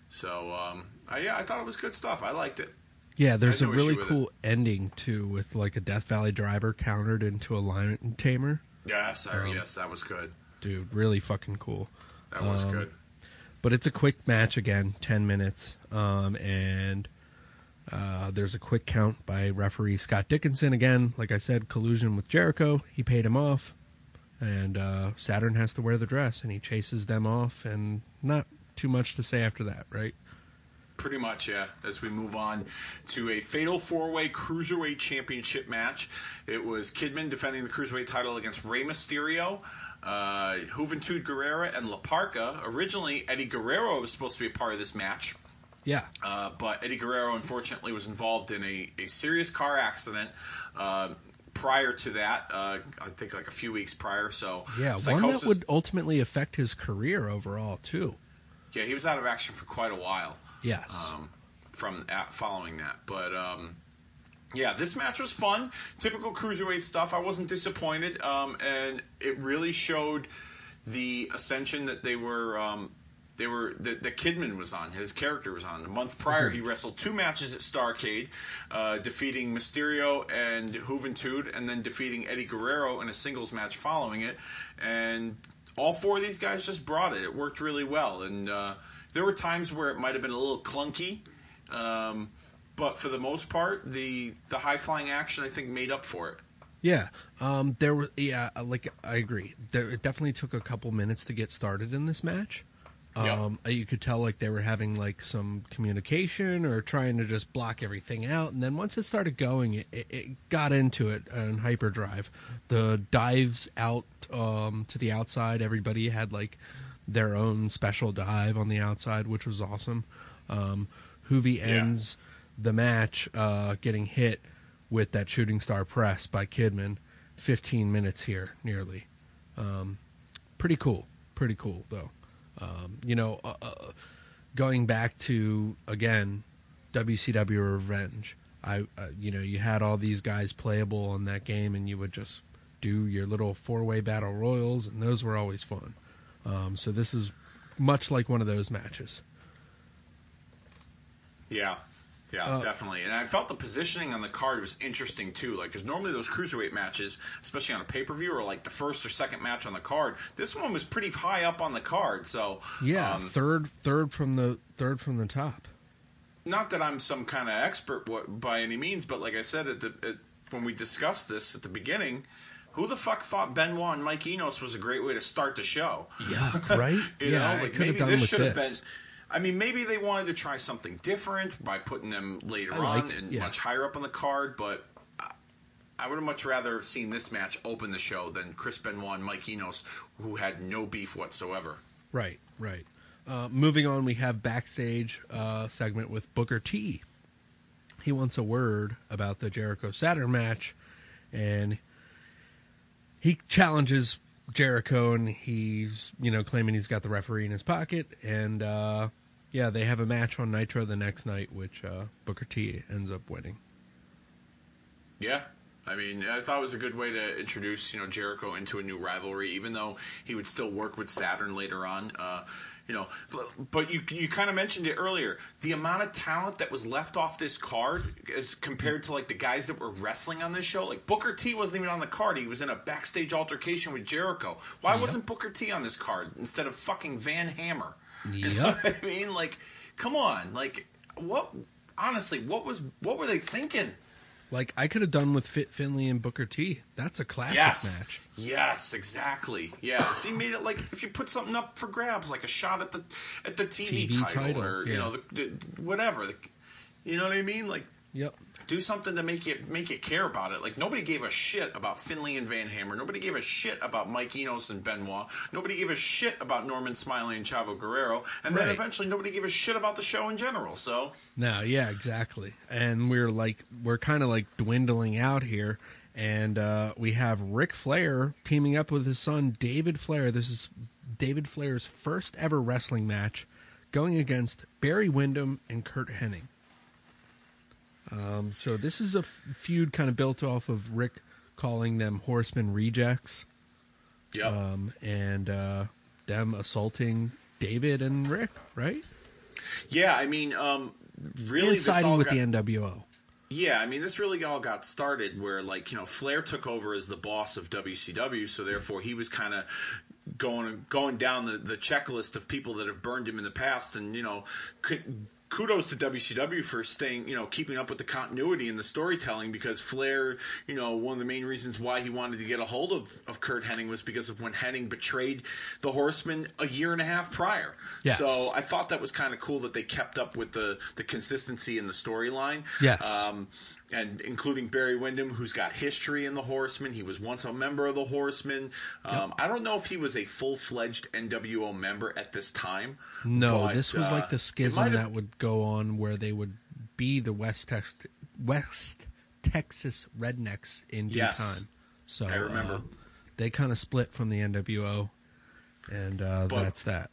So um, I, yeah, I thought it was good stuff. I liked it. Yeah, there's I a no really cool ending too, with like a Death Valley driver countered into a lion tamer. Yes, I, Um, yes, that was good. Dude, really fucking cool. That was um, good. But it's a quick match again, ten minutes, um, and uh, there's a quick count by referee Scott Dickinson. Again, like I said, collusion with Jericho. He paid him off, and uh, Saturn has to wear the dress, and he chases them off, and not too much to say after that, right? Pretty much, yeah. As we move on to a fatal four way cruiserweight championship match, it was Kidman defending the cruiserweight title against Rey Mysterio, uh, Juventud Guerrera, and La Parca. Originally, Eddie Guerrero was supposed to be a part of this match, Yeah, uh, but Eddie Guerrero unfortunately was involved in a, a serious car accident. Uh, prior to that, uh, I think like a few weeks prior. So yeah, one that would ultimately affect his career overall too. yeah, he was out of action for quite a while. Yes. um, from at, following that. But um, yeah, this match was fun. Typical cruiserweight stuff. I wasn't disappointed, um, and it really showed the ascension that they were. Um, they were that the Kidman was on. His character was on. The month prior, he wrestled two matches at Starcade, uh, defeating Mysterio and Juventud, and then defeating Eddie Guerrero in a singles match following it. And all four of these guys just brought it. It worked really well, and uh, there were times where it might have been a little clunky, um, but for the most part, the the high flying action I think made up for it. Yeah, um, there was. Yeah, like I agree. There it definitely took a couple minutes to get started in this match. Yeah. Um, You could tell like they were having like some communication or trying to just block everything out, and then once it started going, it, it, got into it in hyperdrive. The dives out um, to the outside, everybody had like their own special dive on the outside, which was awesome. Um, Juvi ends the match uh, getting hit with that shooting star press by Kidman. 15 minutes here, nearly. Um, pretty cool. Pretty cool, though. Um, you know, uh, uh, going back to, again, WCW Revenge, I, uh, you know, you had all these guys playable on that game, and you would just do your little four way battle royals, and those were always fun. Um, so this is much like one of those matches. Yeah. Yeah, Uh, definitely. And I felt the positioning on the card was interesting too. Like, because normally those cruiserweight matches, especially on a pay per view, are like the first or second match on the card. This one was pretty high up on the card. So, Yeah, um, third, third from the third from the top. not that I'm some kind of expert by any means, but like I said at the at, when we discussed this at the beginning, who the fuck thought Benoit and Mike Enos was a great way to start the show? Yeah, right. You yeah, know, like could have maybe done this with should have this. been. I mean, maybe they wanted to try something different by putting them later like on it, and yeah. much higher up on the card, but I- I would have much rather have seen this match open the show than Chris Benoit and Mike Enos, who had no beef whatsoever. Right, right. Uh, moving on, we have backstage uh, segment with Booker T. He wants a word about the Jericho Saturn match, and he challenges Jericho, and he's you know claiming he's got the referee in his pocket, and uh, yeah, they have a match on Nitro the next night, which uh, Booker T ends up winning. Yeah. I mean, I thought it was a good way to introduce, you know, Jericho into a new rivalry, even though he would still work with Saturn later on. Uh, you know, but, but you you kind of mentioned it earlier. The amount of talent that was left off this card as compared to like the guys that were wrestling on this show. Like Booker T wasn't even on the card. He was in a backstage altercation with Jericho. Why Yep. wasn't Booker T on this card instead of fucking Van Hammer? You know I mean, like, come on, like, what? Honestly, what was what were they thinking? Like I could have done with Fit Finley and Booker T. That's a classic yes. match. Yes, exactly. Yeah, you made it like if you put something up for grabs, like a shot at the at the TV, TV title, title, or you know the, the, whatever. The, you know what I mean? Like Yep. Do something to make you make you care about it. Like nobody gave a shit about Finley and Van Hammer. Nobody gave a shit about Mike Enos and Benoit. Nobody gave a shit about Norman Smiley and Chavo Guerrero. And then Right. eventually nobody gave a shit about the show in general. So No, yeah, exactly. And we're like we're kind of like dwindling out here and uh we have Ric Flair teaming up with his son David Flair. This is David Flair's first ever wrestling match going against Barry Windham and Curt Hennig. Um, so this is a f- feud kind of built off of Ric calling them Horseman rejects, Yep. um, and uh, them assaulting David and Ric, right? yeah, I mean, um, really, and this siding all with got- the NWO. Yeah, I mean, this really all got started where, like, you know, Flair took over as the boss of WCW, so therefore he was kind of going going down the, the checklist of people that have burned him in the past, and you know, could, kudos to WCW for staying, you know, keeping up with the continuity and the storytelling because Flair, you know, one of the main reasons why he wanted to get a hold of, of Curt Hennig was because of when Hennig betrayed the Horsemen a year and a half prior. Yes. So I thought that was kind of cool that they kept up with the, the consistency in the storyline. Yes. Um, and including Barry Windham, who's got history in the Horsemen. He was once a member of the Horsemen. Um, I don't know if he was a full fledged NWO member at this time. No, but, this was uh, like the schism that would go on where they would be the West Tex- West Texas Rednecks in due Yes. time. So I remember. uh, they kind of split from the NWO, and uh, But- that's that.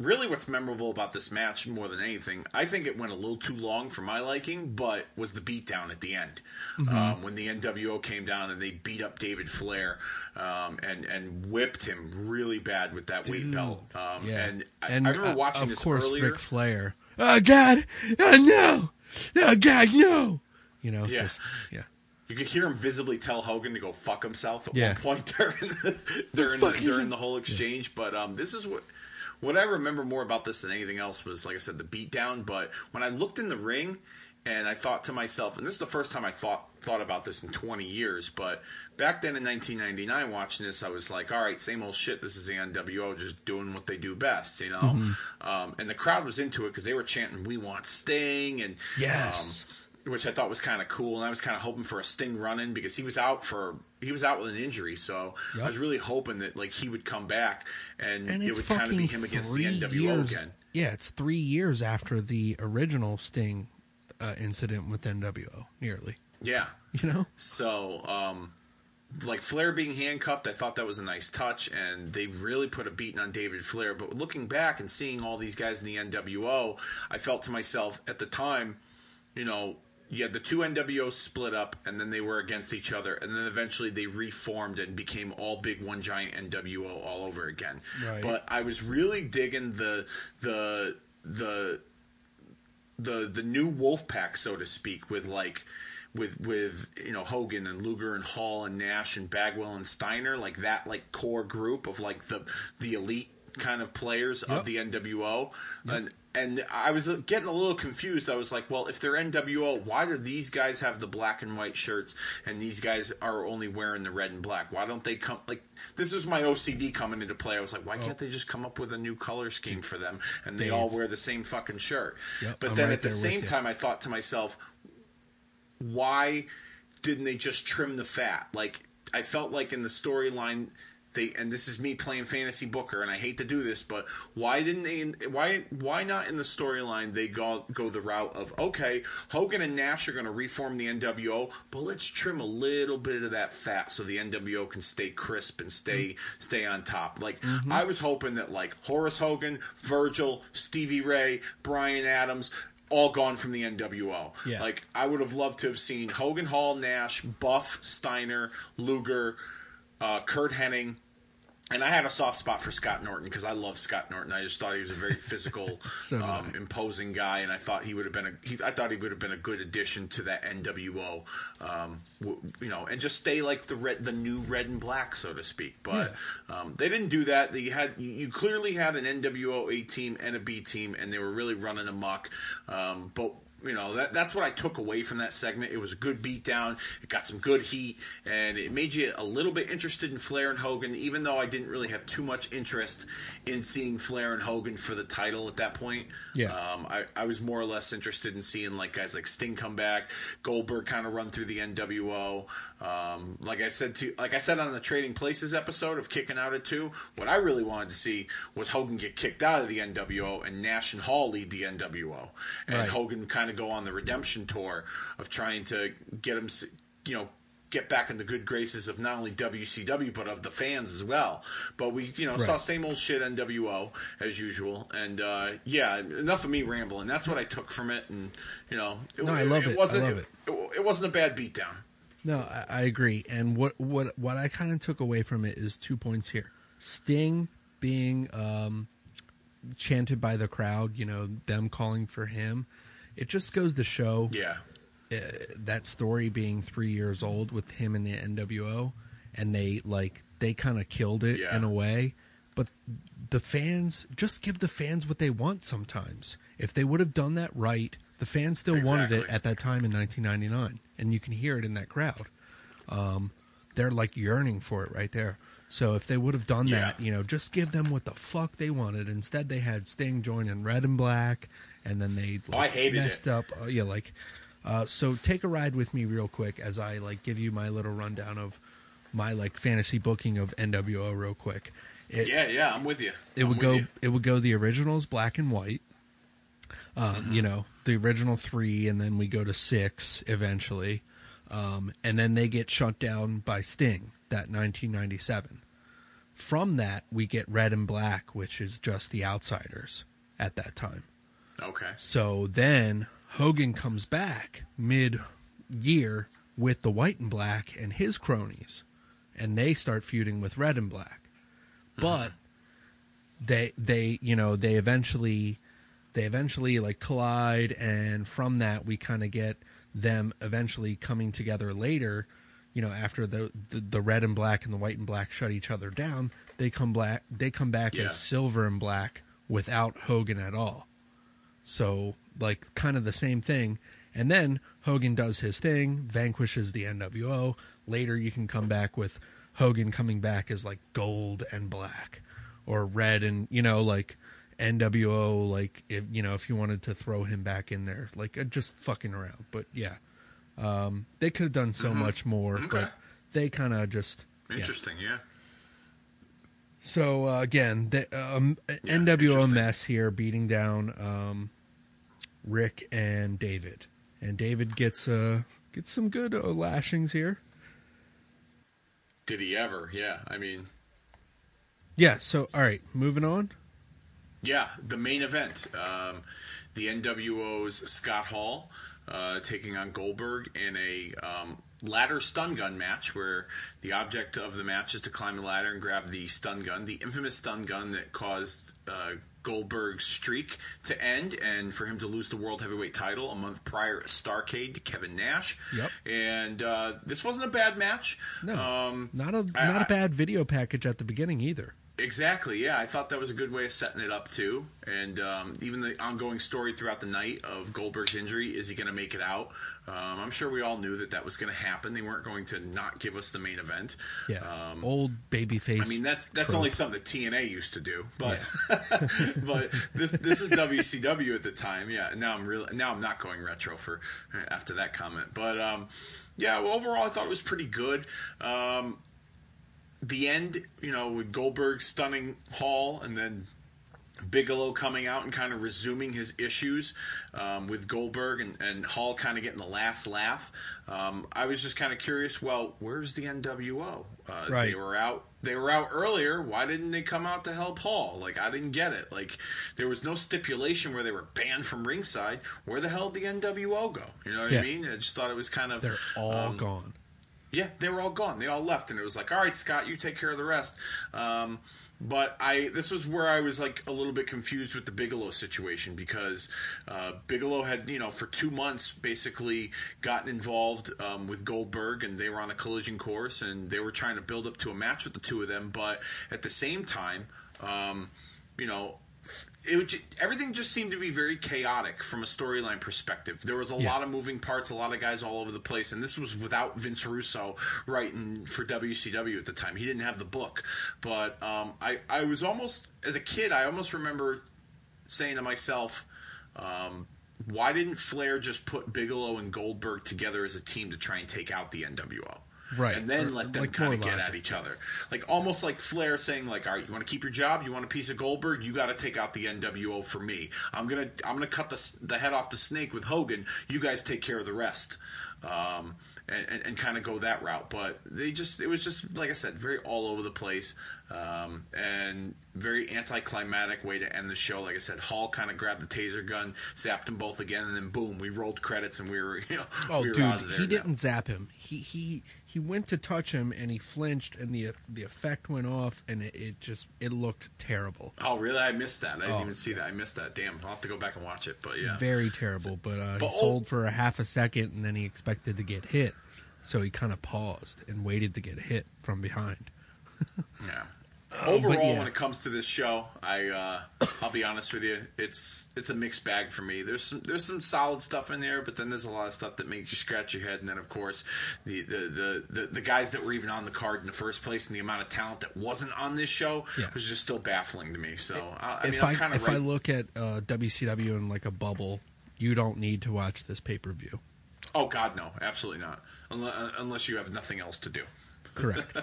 Really what's memorable about this match more than anything i think it went a little too long for my liking but was the beatdown at the end Mm-hmm. um, when the nwo came down and they beat up david flair um, and and whipped him really bad with that weight belt um, Yeah, and, I, I remember uh, watching of this course, earlier Ric Flair. Oh God! Oh no! Oh God! No! You know, Yeah. just yeah. You could hear him visibly tell Hogan to go fuck himself at Yeah. one point during the, during, is during the whole exchange. But um, this is what what I remember more about this than anything else was, like I said, the beatdown. But when I looked in the ring and I thought to myself, and this is the first time I thought thought about this in 20 years, but back then in 1999, watching this, I was like, all right, same old shit. This is the NWO just doing what they do best, you know. Mm-hmm. Um, and the crowd was into it because they were chanting, "We want Sting," and Yes. um, which I thought was kind of cool, and I was kind of hoping for a Sting run in because he was out for he was out with an injury, so Yep. I was really hoping that like he would come back and, And it would kind of be him against the NWO years. again. Yeah, it's three years after the original Sting uh, incident with NWO, nearly. Yeah, You know? so um, like Flair being handcuffed, I thought that was a nice touch, and they really put a beating on David Flair. But looking back and seeing all these guys in the NWO, I felt to myself at the time, you know. Had the two NWO split up, and then they were against each other, and then eventually they reformed and became all big one giant NWO all over again. Right. But I was really digging the the the the the new wolf pack so to speak with like with with you know Hogan and Luger and Hall and Nash and Bagwell and Steiner like that like core group of like the the elite kind of players Yep. of the NWO and and I was getting a little confused. I was like, well, if they're NWO, why do these guys have the black and white shirts and these guys are only wearing the red and black? Why don't they come like this is my OCD coming into play. I was like, why can't they just come up with a new color scheme for them and they Dave. all wear the same fucking shirt? Yep, but I'm then right at the same time, I thought to myself, why didn't they just trim the fat? Like I felt like in the storyline they and this is me playing fantasy booker and I hate to do this, but why didn't they why why not in the storyline they go go the route of okay, Hogan and Nash are going to reform the NWO, but let's trim a little bit of that fat so the NWO can stay crisp and stay stay on top. Like mm-hmm. I was hoping that like Horace Hogan, Virgil, Stevie Ray, Brian Adams all gone from the NWO. Yeah. Like I would have loved to have seen Hogan, Hall, Nash, Buff, Steiner, Luger, uh, Curt Hennig. And I had a soft spot for Scott Norton because I love Scott Norton. I just thought he was a very physical, So um, imposing guy, and I thought he would have been a. He, I thought he would have been a good addition to that NWO, um, w- you know, and just stay like the red, the new red and black, so to speak. But um, they didn't do that. They had you, you clearly had an NWO A team and a B team, and they were really running amok. Um, but you know that that's what I took away from that segment. It was a good beatdown. It got some good heat, and it made you a little bit interested in Flair and Hogan, even though I didn't really have too much interest in seeing Flair and Hogan for the title at that point. Yeah. um, I, I was more or less interested in seeing like guys like Sting come back, Goldberg kind of run through the NWO. Um, like I said to like I said on the Trading Places episode of Kicking Out at Two, what I really wanted to see was Hogan get kicked out of the NWO and Nash and Hall lead the NWO, and Right. Hogan kind of go on the redemption tour of trying to get him, you know, get back in the good graces of not only WCW but of the fans as well. But we, you know, saw same old shit NWO as usual, and uh, yeah, enough of me rambling. That's what I took from it, and you know, it, No, I love it. I wasn't love it. it, it wasn't a bad beatdown. No, I, I agree. And what what what I kind of took away from it is two points here: Sting being um, chanted by the crowd, you know, them calling for him. It just goes to show Yeah, that story being three years old with him and the NWO, and they like they kind of killed it Yeah. in a way. But the fans just give the fans what they want. Sometimes, if they would have done that right, the fans still wanted it at that time in 1999, and you can hear it in that crowd. Um, they're like yearning for it right there. So if they would have done Yeah. that, you know, just give them what the fuck they wanted. Instead, they had Sting join in Red and Black, and then they Oh, I like, hated messed it. up. Uh, yeah, like uh, so. Take a ride with me real quick as I like give you my little rundown of my like fantasy booking of NWO real quick. It, yeah, yeah. I'm with you. it I'm would go you. it would go the originals black and white um, Mm-hmm. you know the original three and then we go to six eventually um, and then they get shut down by sting that 1997 from that we get red and black which is just the outsiders at that time Okay. so then Hogan comes back mid year with the white and black and his cronies, and they start feuding with red and black. But they they you know they eventually they eventually like collide, and from that we kind of get them eventually coming together later. You know, after the, the the red and black and the white and black shut each other down, they come black. They come back Yeah. as silver and black without Hogan at all. So, like, kind of the same thing. And then Hogan does his thing, vanquishes the NWO. Later, you can come back with Hogan coming back as like gold and black, or red and you know like NWO. Like if you know if you wanted to throw him back in there, like uh, just fucking around. But yeah, um, they could have done so much more, Mm-hmm. Okay. but they kind of just. Interesting. Yeah. So uh, again, the um, Yeah, NWO mess here, beating down um, Ric and David, and David gets uh, gets some good uh, lashings here. Did he ever? Yeah. I mean, Yeah. So all right, moving on. Yeah, the main event. Um, the NWO's Scott Hall uh, taking on Goldberg in a um, ladder stun gun match where the object of the match is to climb the ladder and grab the stun gun, the infamous stun gun that caused uh, Goldberg's streak to end and for him to lose the World Heavyweight title a month prior at Starcade to Kevin Nash. Yep. And uh, this wasn't a bad match. No, Um, not a, not a I- bad video package at the beginning either. Exactly. Yeah, I thought that was a good way of setting it up too, and um, even the ongoing story throughout the night of Goldberg's injury. Is he going to make it out? Um, I'm sure we all knew that that was going to happen. They weren't going to not give us the main event. Yeah, Um, old babyface. I mean that's that's trope. only something that TNA used to do, but but this this is WCW at the time. Yeah, now I'm real. Now I'm not going retro for after that comment, but um, yeah. Well, overall, I thought it was pretty good. Um, the end, you know, with Goldberg stunning Hall, and then Bigelow coming out and kind of resuming his issues um, with Goldberg and, and Hall kind of getting the last laugh. Um, I was just kind of curious. Well, where's the NWO? Uh, Right. They were out. They were out earlier. Why didn't they come out to help Hall? Like I didn't get it. Like there was no stipulation where they were banned from ringside. Where the hell did the NWO go? You know what Yeah. I mean? I just thought it was kind of they're all um, gone. Yeah, they were all gone. They all left, and it was like, all right, Scott, you take care of the rest. Um, but I, this was where I was like a little bit confused with the Bigelow situation because uh, Bigelow had, you know, for two months basically gotten involved um, with Goldberg, and they were on a collision course, and they were trying to build up to a match with the two of them. But at the same time, um, you know, it would, everything just seemed to be very chaotic from a storyline perspective. There was a Yeah. lot of moving parts, a lot of guys all over the place, and this was without Vince Russo writing for WCW at the time. He didn't have the book, but um, I I was almost as a kid, I almost remember saying to myself. Um, why didn't Flair just put Bigelow and Goldberg together as a team to try and take out the NWO? Right. And then Or, let them like, kind of get logic. at each other. Like almost like Flair saying like, "All right, you want to keep your job? You want a piece of Goldberg? You got to take out the NWO for me. I'm going to I'm to cut the the head off the snake with Hogan. You guys take care of the rest." Um and, and, and kind of go that route. But they just it was just like I said, very all over the place, um, and very anticlimactic way to end the show. Like I said, Hall kind of grabbed the taser gun, zapped them both again, and then boom, we rolled credits and we were you know Oh, we were dude, out of there. he now. didn't zap him. He he he went to touch him and he flinched and the the effect went off and it, it just it looked terrible. Oh really? I missed that. I didn't Oh. even see that. I missed that. Damn, I'll have to go back and watch it. But yeah, Very terrible. But, uh, But he oh- sold for a half a second and then he expected to get hit, so he kind of paused and waited to get hit from behind. Yeah. Oh, Overall, yeah. when it comes to this show, I uh, I'll be honest with you, it's it's a mixed bag for me. There's some there's some solid stuff in there, but then there's a lot of stuff that makes you scratch your head. And then of course, the the the, the, the guys that were even on the card in the first place and the amount of talent that wasn't on this show Yeah. was just still baffling to me. So I, I mean, if I I'm kind of if I look at uh, WCW in like a bubble, you don't need to watch this pay per view. oh God, no, absolutely not, unless, unless you have nothing else to do. Correct.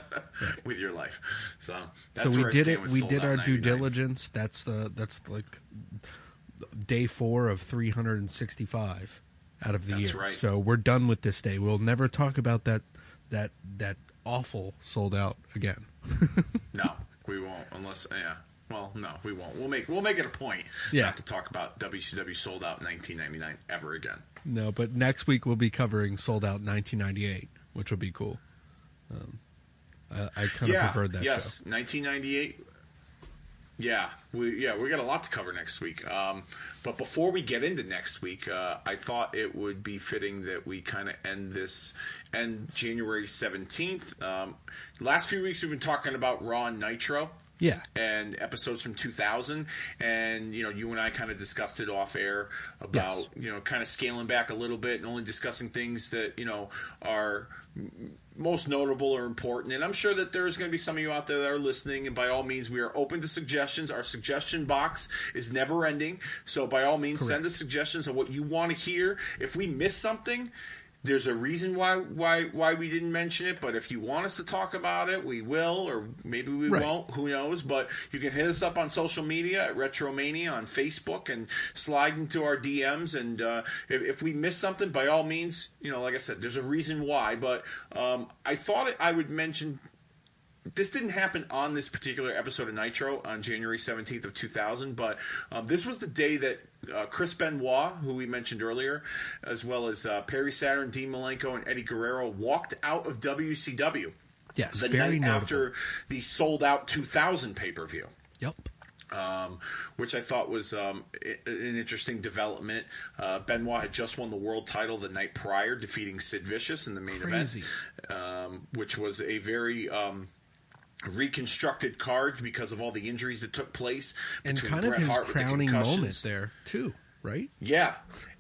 with your life, so that's so we did it. We did our due diligence. That's the that's like day four of 365 out of the That's year. right. So we're done with this day. We'll never talk about that that that awful Souled Out again. No, we won't unless yeah. Well, no, we won't. We'll make we'll make it a point Yeah. not to talk about WCW Souled Out 1999 ever again. No, but next week we'll be covering Souled Out 1998, which will be cool. Um, I, I kind of yeah, preferred that yes, 1998. Yeah, we yeah we got a lot to cover next week. Um, but before we get into next week, uh, I thought it would be fitting that we kind of end this end January 17th. Um, last few weeks we've been talking about Raw and Nitro. Yeah. and episodes from 2000 and you know you and i kind of discussed it off air about Yes. you know kind of scaling back a little bit and only discussing things that you know are most notable or important. And i'm sure that there's going to be some of you out there that are listening and by all means we are open to suggestions. Our suggestion box is never ending. So by all means send us suggestions of what you want to hear. If we miss something there's a reason why why why we didn't mention it, but if you want us to talk about it, we will, or maybe we Right. won't. Who knows? But you can hit us up on social media at Retromania on Facebook and slide into our DMs. And uh, if, if we miss something, by all means, you know, like I said, there's a reason why. But um, I thought I would mention this didn't happen on this particular episode of Nitro on January 17th of 2000, but um, this was the day that uh, Chris Benoit, who we mentioned earlier, as well as uh, Perry Saturn, Dean Malenko, and Eddie Guerrero walked out of WCW. Yes, the very night notable. after the Souled Out 2000 pay per view Yep. um, which I thought was um, an interesting development. Uh, Benoit had just won the world title the night prior, defeating Sid Vicious in the main Crazy. event, um, which was a very um, reconstructed card because of all the injuries that took place. And between kind of Bret his Hart with the crowning moment there too, right? Yeah,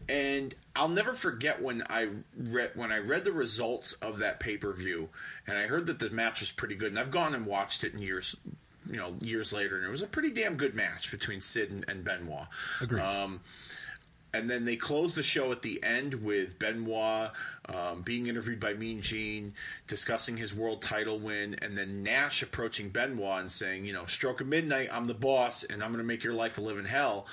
and I'll never forget when I read when I read the results of that pay per view, and I heard that the match was pretty good. And I've gone and watched it in years, you know, years later, and it was a pretty damn good match between Sid and, and Benoit. Agreed. Um, and then they closed the show at the end with Benoit um, being interviewed by Mean Gene, discussing his world title win, and then Nash approaching Benoit and saying, you know, stroke of midnight, I'm the boss, and I'm going to make your life a living hell.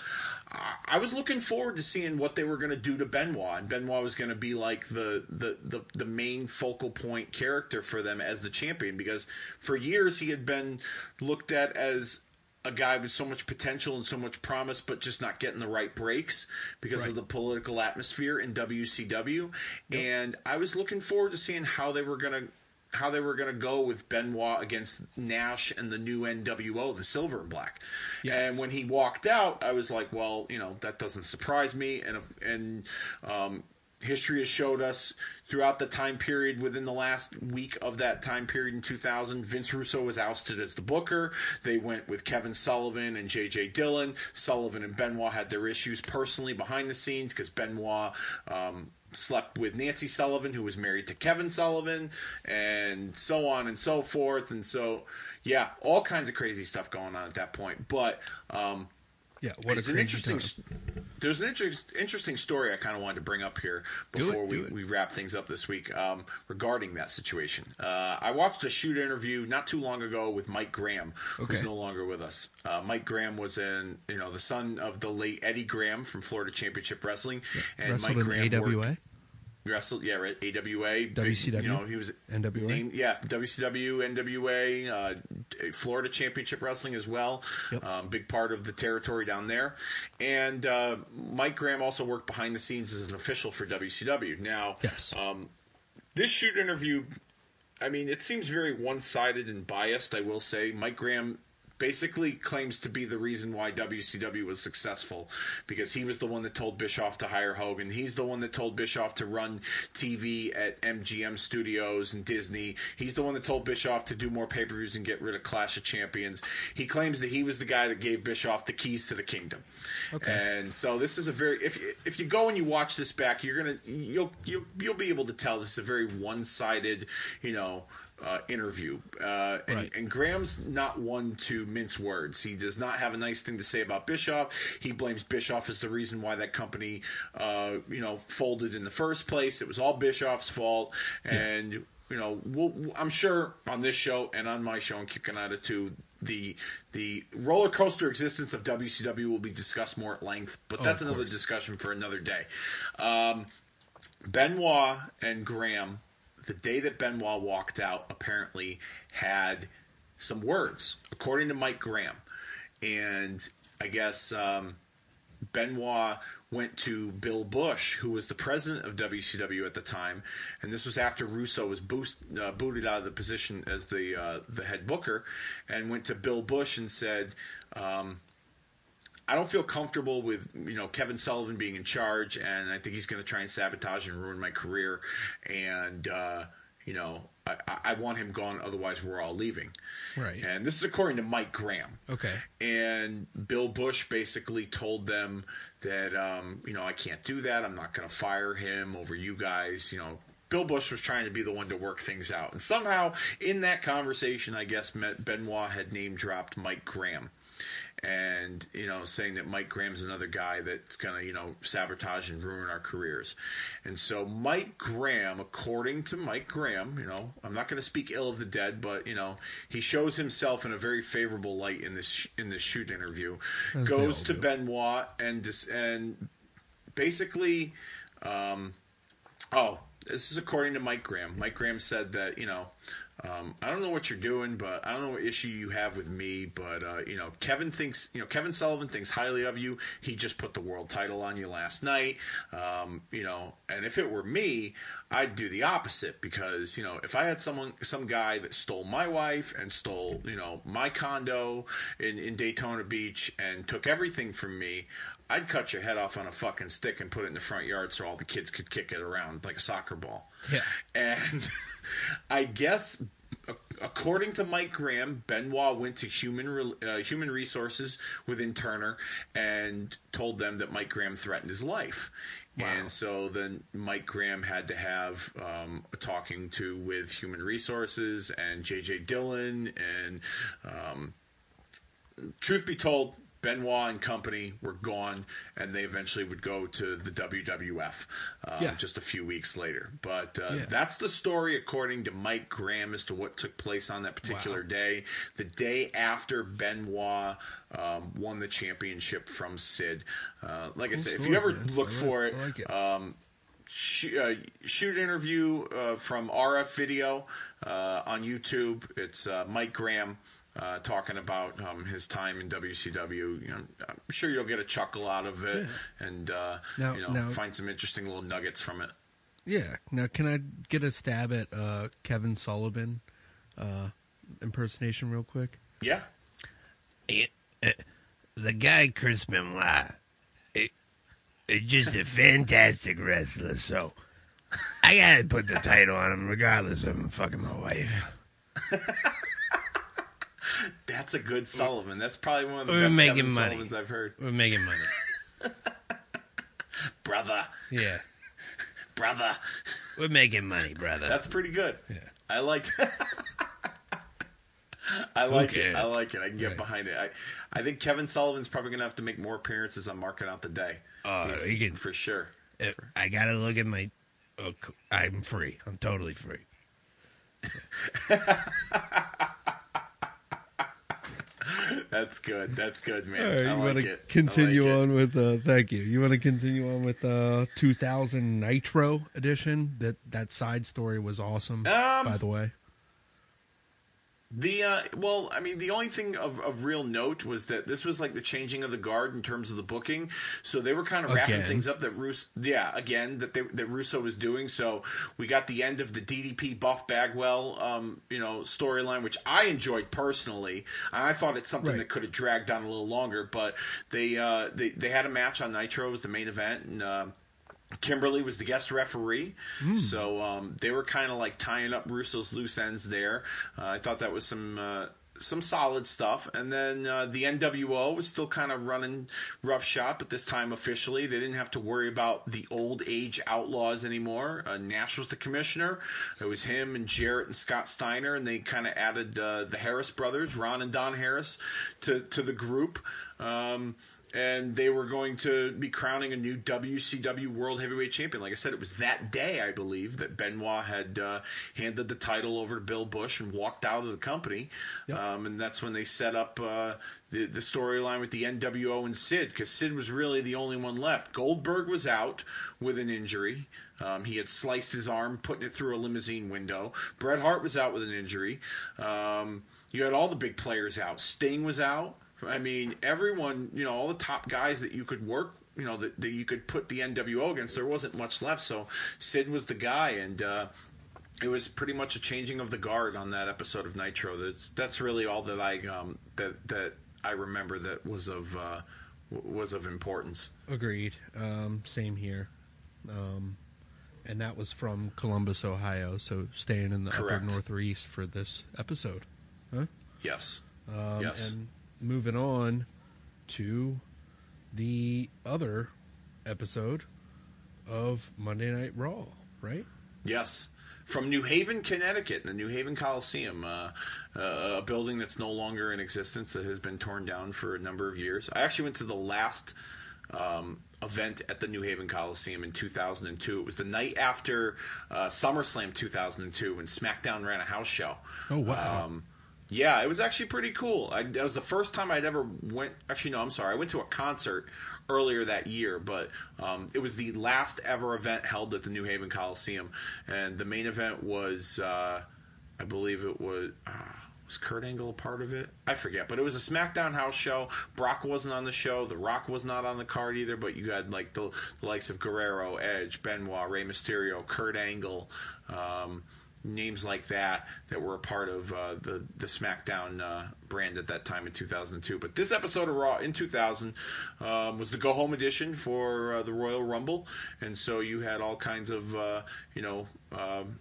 I- was looking forward to seeing what they were going to do to Benoit, and Benoit was going to be like the, the, the, the main focal point character for them as the champion because for years he had been looked at as a guy with so much potential and so much promise, but just not getting the right breaks because of the political atmosphere in WCW. And I was looking forward to seeing how they were gonna how they were gonna go with Benoit against Nash and the new NWO, the Silver and Black. Yes. And when he walked out, I was like, well, you know, that doesn't surprise me. And if, and um, history has showed us throughout the time period within the last week of that time period in 2000 vince russo was ousted as the booker. They went with kevin sullivan and jj dillon. Sullivan and benoit had their issues personally behind the scenes because benoit um, slept with nancy sullivan who was married to kevin sullivan and so on and so forth. And so yeah all kinds of crazy stuff going on at that point. But um, Yeah. What it's a an interesting. time. There's an interest, interesting story I kind of wanted to bring up here Do it, before we, we wrap things up this week um, regarding that situation. Uh, I watched a shoot interview not too long ago with Mike Graham, who's no longer with us. Uh, Mike Graham was in, you know, the son of the late Eddie Graham from Florida Championship Wrestling, and Wrestled Mike in Graham AWA. worked- wrestled, yeah, right, AWA, big, WCW? you know, he was NWA? named- yeah, WCW, NWA, uh, Florida Championship Wrestling as well. Yep. Um, big part of the territory down there. And uh, Mike Graham also worked behind the scenes as an official for WCW. Now, Yes. um, this shoot interview, I mean, it seems very one sided and biased, I will say. Mike Graham basically claims to be the reason why WCW was successful because he was the one that told Bischoff to hire Hogan. He's the one that told Bischoff to run TV at MGM Studios and Disney. He's the one that told Bischoff to do more pay per views and get rid of Clash of Champions. He claims that he was the guy that gave Bischoff the keys to the kingdom. Okay. And so this is a very if if you go and you watch this back, you're gonna you'll you'll you'll be able to tell this is a very one sided, you know. Uh, interview, uh, and, Right. and Graham's not one to mince words. He does not have a nice thing to say about Bischoff. He blames Bischoff as the reason why that company, uh, you know, folded in the first place. It was all Bischoff's fault, and you know, we'll, I'm sure on this show and on my show Out of Two, the the roller coaster existence of WCW will be discussed more at length. But that's of another discussion for another day. Um, Benoit and Graham, the day that Benoit walked out, apparently had some words, according to Mike Graham. And I guess um, Benoit went to Bill Busch, who was the president of WCW at the time, and this was after Russo was boost, uh, booted out of the position as the uh, the head booker, and went to Bill Busch and said. Um, I don't feel comfortable with you know Kevin Sullivan being in charge, and I think he's going to try and sabotage and ruin my career. And uh, you know, I, I- want him gone. Otherwise, we're all leaving. Right. And this is according to Mike Graham. Okay. And Bill Busch basically told them that um, you know I can't do that. I'm not going to fire him over you guys. You know. Bill Busch was trying to be the one to work things out. And somehow, in that conversation, I guess Benoit had name dropped Mike Graham and you know saying that Mike Graham's another guy that's gonna you know sabotage and ruin our careers, and so Mike Graham, according to Mike Graham, you know I'm not gonna speak ill of the dead, but you know he shows himself in a very favorable light in this sh- in this shoot interview, As goes to do. Benoit and dis- and basically, um, oh this is according to Mike Graham. Mike Graham said that you know. Um, I don't know what you're doing, but I don't know what issue you have with me. But uh, you know, Kevin thinks, you know, Kevin Sullivan thinks highly of you. He just put the world title on you last night. Um, you know, and if it were me, I'd do the opposite because you know, if I had someone, some guy that stole my wife and stole, you know, my condo in in Daytona Beach and took everything from me, I'd cut your head off on a fucking stick and put it in the front yard so all the kids could kick it around like a soccer ball. Yeah. And I guess, according to Mike Graham, Benoit went to human uh, human resources within Turner and told them that Mike Graham threatened his life. And so then Mike Graham had to have um, a talking to with human resources and J.J. Dillon and um, truth be told, Benoit and company were gone, and they eventually would go to the WWF um, Yeah. just a few weeks later. But uh, Yeah. that's the story, according to Mike Graham, as to what took place on that particular Wow. day. The day after Benoit um, won the championship from Sid. Uh, like I said, if you ever man. look I for it, like it. um, sh- uh, shoot interview uh, from RF Video uh, on YouTube. It's uh, Mike Graham uh, talking about um, his time in WCW. You know, I'm sure you'll get a chuckle out of it and uh, Now- you know now- find some interesting little nuggets from it. Yeah. Now, can I get a stab at uh, Kevin Sullivan uh, impersonation real quick? Yeah. the guy Chris Benoit is just a fantastic wrestler. So I gotta put the title on him, regardless of him fucking my wife. That's a good Sullivan. That's probably one of the We're best making Kevin money. Sullivans I've heard. We're making money. Brother, Yeah. brother. We're making money, brother. That's pretty good. Yeah. I liked. I like it. I like it. I can get Right. behind it. I, I think Kevin Sullivan's probably going to have to make more appearances on Marking Out the Day. Uh, He's- he can- for sure. If I gotta look at my. Oh, I'm free. I'm totally free. That's good. That's good, man. All right, you like want it. to continue like it. on with? Uh, thank you. You want to continue on with uh, 2000 Nitro edition? That that side story was awesome. Um, by the way, The uh, well, I mean, the only thing of, of real note was that this was like the changing of the guard in terms of the booking. So they were kind of wrapping Again. things up that Russo, yeah, again that they, that Russo was doing. So we got the end of the DDP Buff Bagwell, um, you know, storyline, which I enjoyed personally. I thought it's something Right. that could have dragged on a little longer, but they uh, they they had a match on Nitro it was the main event and. Uh, Kimberly was the guest referee, so um, they were kind of like tying up Russo's loose ends there. Uh, I thought that was some uh, some solid stuff. And then uh, the NWO was still kind of running roughshod, but this time officially, they didn't have to worry about the old age outlaws anymore. Uh, Nash was the commissioner. It was him and Jarrett and Scott Steiner, and they kind of added uh, the Harris brothers, Ron and Don Harris, to to the group. Um, and they were going to be crowning a new WCW World Heavyweight Champion. Like I said, it was that day, I believe, that Benoit had uh, handed the title over to Bill Busch and walked out of the company. Um, and that's when they set up uh, the, the storyline with the NWO and Sid, because Sid was really the only one left. Goldberg was out with an injury. Um, he had sliced his arm, putting it through a limousine window. Bret Hart was out with an injury. Um, you had all the big players out. Sting was out. I mean, everyone, you know, all the top guys that you could work, you know, that, that you could put the NWO against, there wasn't much left. So Sid was the guy, and uh, it was pretty much a changing of the guard on that episode of Nitro. That's that's really all that I um, that that I remember that was of uh, was of importance. agreed. Um, same here. Um, and that was from Columbus, Ohio. So staying in the Correct. upper northeast for this episode. Yes. Um, Yes. And moving on to the other episode of Monday Night Raw, right? Yes. From New Haven, Connecticut, in the New Haven Coliseum, uh, uh, a building that's no longer in existence that has been torn down for a number of years. I actually went to the last um, event at the New Haven Coliseum in 2002. It was the night after uh, SummerSlam 2002 when SmackDown ran a house show. Oh, wow. Um, yeah, it was actually pretty cool. I, that was the first time I'd ever went. Actually, no, I'm sorry. I went to a concert earlier that year, but um, it was the last ever event held at the New Haven Coliseum, and the main event was, uh, I believe it was. Uh, was Kurt Angle a part of it? I forget, but it was a SmackDown house show. Brock wasn't on the show. The Rock was not on the card either. But you had like the, the likes of Guerrero, Edge, Benoit, Rey Mysterio, Kurt Angle, um, names like that that were a part of uh, the the SmackDown uh, brand at that time in 2002. But this episode of Raw in 2000 um, was the go home edition for uh, the Royal Rumble, and so you had all kinds of uh, you know. Um,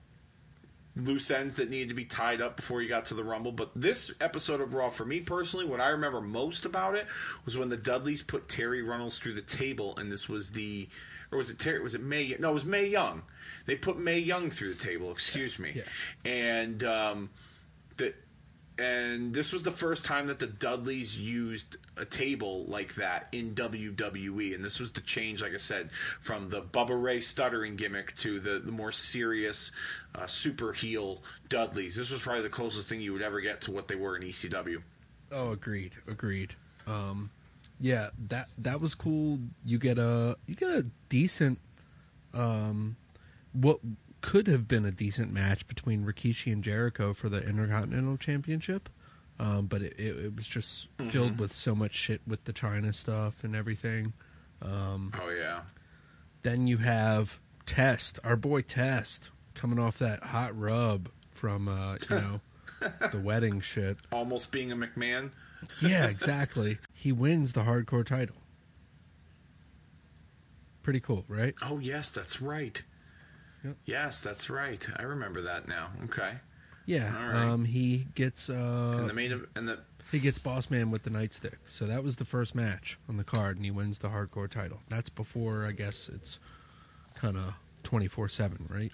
loose ends that needed to be tied up before you got to the Rumble. But this episode of Raw, for me personally, what I remember most about it was when the Dudleys put Terri Runnels through the table, and this was the, or was it Terri? Was it Mae? No, it was Mae Young. They put Mae Young through the table. Excuse me. Yeah. And um, the. And this was the first time that the Dudleys used a table like that in WWE. And this was the change, like I said, from the Bubba Ray stuttering gimmick to the, the more serious uh, super heel Dudleys. This was probably the closest thing you would ever get to what they were in ECW. Oh, agreed, agreed. Um, yeah, that that was cool. You get a you get a decent, um, what could have been a decent match between Rikishi and Jericho for the Intercontinental Championship, um, but it, it, it was just filled with so much shit with the Chyna stuff and everything. Um, Oh, yeah. then you have Test, our boy Test, coming off that hot rub from uh, you know the wedding shit. Almost being a McMahon. Yeah, exactly. he wins the hardcore title. Pretty cool, right? Oh, yes, that's right. Yep. Yes, that's right. I remember that now. Okay. Yeah. Right. Um, he gets uh, And the main ev- and the he gets Boss Man with the nightstick. So that was the first match on the card, and he wins the hardcore title. That's before I guess it's kind of twenty four seven, right?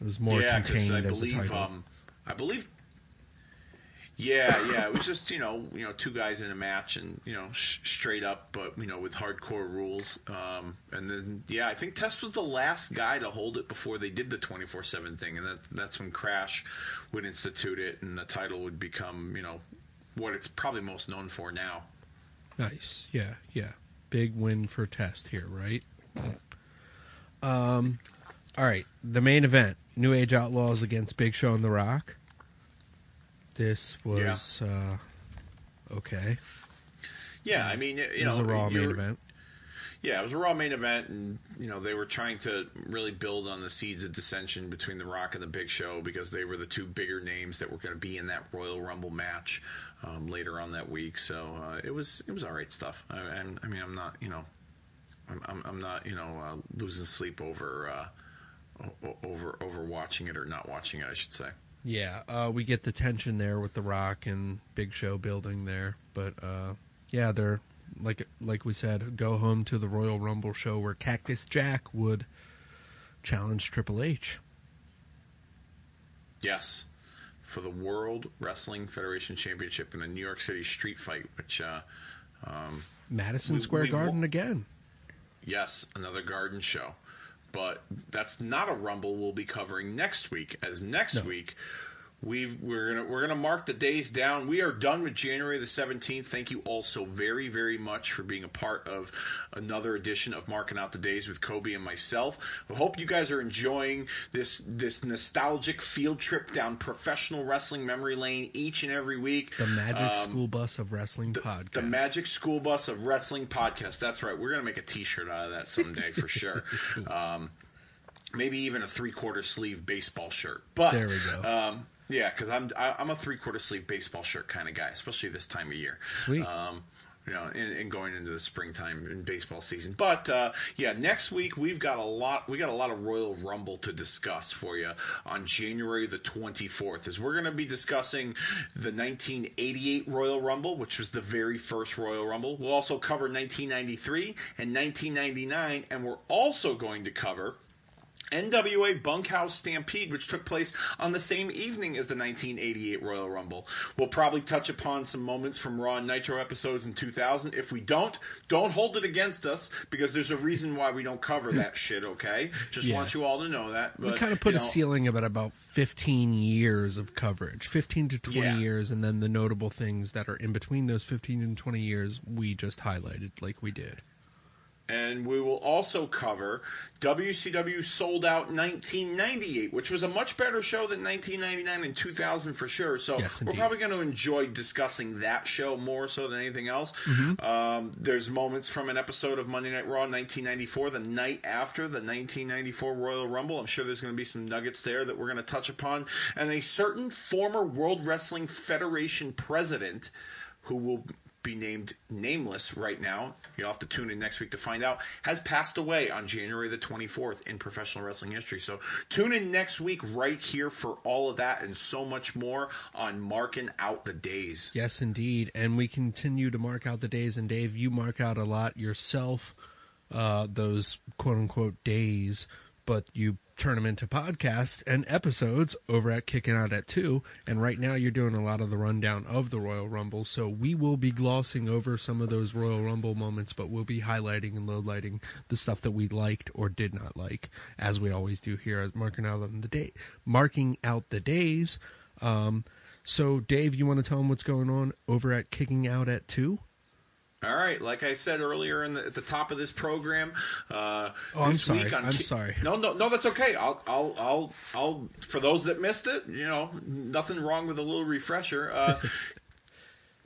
It was more yeah, contained I as a title. um, I believe. Yeah, yeah, it was just you know you know two guys in a match and you know sh- straight up, but you know with hardcore rules. Um, and then yeah, I think Test was the last guy to hold it before they did the twenty four seven thing, and that's that's when Crash would institute it, and the title would become you know what it's probably most known for now. Nice. Yeah, yeah. Big win for Test here, right? Um, all right. The main event: New Age Outlaws against Big Show and The Rock. This was uh, okay. Yeah, I mean, you It know, was a Raw main event. Yeah, it was a Raw main event, and you know they were trying to really build on the seeds of dissension between The Rock and The Big Show because they were the two bigger names that were going to be in that Royal Rumble match um, later on that week. So uh, it was it was all right stuff. I, I, I mean, I'm not you know, I'm I'm, I'm not you know uh, losing sleep over uh, over over watching it or not watching it, I should say. Yeah, uh, we get the tension there with The Rock and Big Show building there, but uh, yeah, they're like like we said, go home to the Royal Rumble show where Cactus Jack would challenge Triple H. Yes, for the World Wrestling Federation Championship in a New York City street fight, which. Uh, um, Madison We- Square we Garden wa- again. Yes, another garden show. But that's not a rumble we'll be covering next week. As next No. week we've we're gonna we're gonna mark the days down. We are done with January the seventeenth. Thank you all so very, very much for being a part of another edition of Marking Out the Days with Kobe and myself. I hope you guys are enjoying this this nostalgic field trip down professional wrestling memory lane each and every week. The Magic Um, School Bus of Wrestling podcast. the Magic School Bus of Wrestling podcast. That's right. We're gonna make a T-shirt out of that someday for sure. Um, maybe even a three-quarter sleeve baseball shirt. But There we go. Um, yeah, because I'm I, I'm a three-quarter sleeve baseball shirt kind of guy, especially this time of year. Sweet. Um, you know, and, and going into the springtime in baseball season. But uh, yeah, next week we've got a lot. We got a lot of Royal Rumble to discuss for you on January the 24th, Is we're going to be discussing the 1988 Royal Rumble, which was the very first Royal Rumble. We'll also cover 1993 and 1999, and we're also going to cover. NWA Bunkhouse Stampede, which took place on the same evening as the 1988 Royal Rumble. We'll probably touch upon some moments from Raw and Nitro episodes in 2000. If we don't, don't hold it against us because there's a reason why we don't cover that shit, okay? Just Yeah. want you all to know that. we kind of put you a ceiling at about 15 years of coverage 15 to 20 Yeah. years and then the notable things that are in between those 15 and 20 years we just highlighted like we did And we will also cover WCW Souled Out 1998, which was a much better show than 1999 and 2000 for sure. So Yes, we're probably going to enjoy discussing that show more so than anything else. Mm-hmm. Um, there's moments from an episode of Monday Night Raw 1994, the night after the 1994 Royal Rumble. I'm sure there's going to be some nuggets there that we're going to touch upon. And a certain former World Wrestling Federation president who will be named nameless right now. You'll have to tune in next week to find out. Has passed away on January the 24th in professional wrestling history. So tune in next week right here for all of that and so much more on marking out the days. yes indeed and we continue to mark out the days and dave you mark out a lot yourself uh, those quote unquote days but you turn them into podcasts and episodes over at Kicking Out at 2. And right now you're doing a lot of the rundown of the Royal Rumble. So we will be glossing over some of those Royal Rumble moments, but we'll be highlighting and lowlighting the stuff that we liked or did not like, as we always do here at Marking Out on the Day, Marking Out the Days. Um, so, Dave, you want to tell them what's going on over at Kicking Out at 2? All right, like I said earlier in the, at the top of this program, uh, Oh, I'm this sorry. I'm Ki- sorry. No, no, no, that's okay. I'll, I'll, I'll, I'll. For those that missed it, you know, nothing wrong with a little refresher. Uh,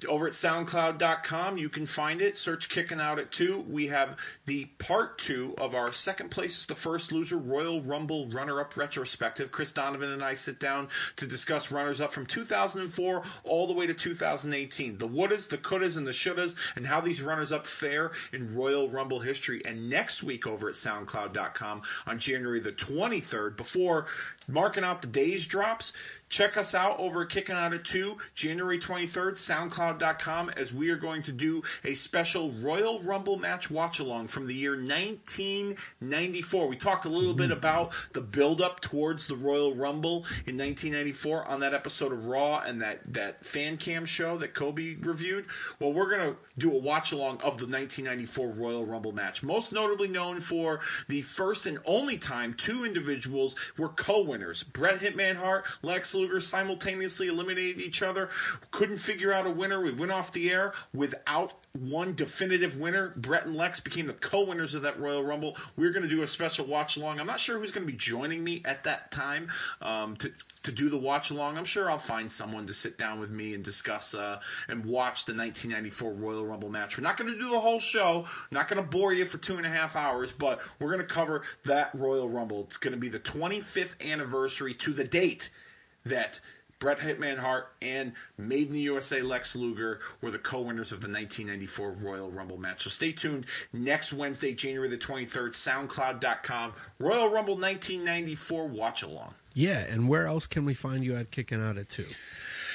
over at soundcloud.com you can find it. Search kicking out at two. We have the part two of our second place the first loser royal rumble runner-up retrospective. Chris donovan and i sit down to discuss runners-up from 2004 all the way to 2018 the wouldas the couldas and the shouldas and how these runners-up fare in royal rumble history. And next week over at soundcloud.com on january the 23rd before marking out the days drops Check us out over at Kicking Out at 2, January 23rd, SoundCloud.com, as we are going to do a special Royal Rumble match watch along from the year 1994. We talked a little bit about the build up towards the Royal Rumble in 1994 on that episode of Raw and that, that fan cam show that Kobe reviewed. Well, we're going to do a watch along of the 1994 Royal Rumble match, most notably known for the first and only time two individuals were co winners Bret Hitman Hart, Lex Luger Luger simultaneously eliminated each other. Couldn't figure out a winner. We went off the air without one definitive winner. Bret and Lex became the co-winners of that Royal Rumble. We're going to do a special watch along. I'm not sure who's going to be joining me at that time um, to to do the watch along. I'm sure I'll find someone to sit down with me and discuss uh, and watch the 1994 Royal Rumble match. We're not going to do the whole show. Not going to bore you for two and a half hours, but we're going to cover that Royal Rumble. It's going to be the 25th anniversary to the date that Bret Hitman Hart and Made in the USA Lex Luger were the co-winners of the 1994 Royal Rumble match. So stay tuned next Wednesday, January the 23rd, SoundCloud.com, Royal Rumble 1994 watch along. Yeah, and where else can we find you at Kicking Out at 2?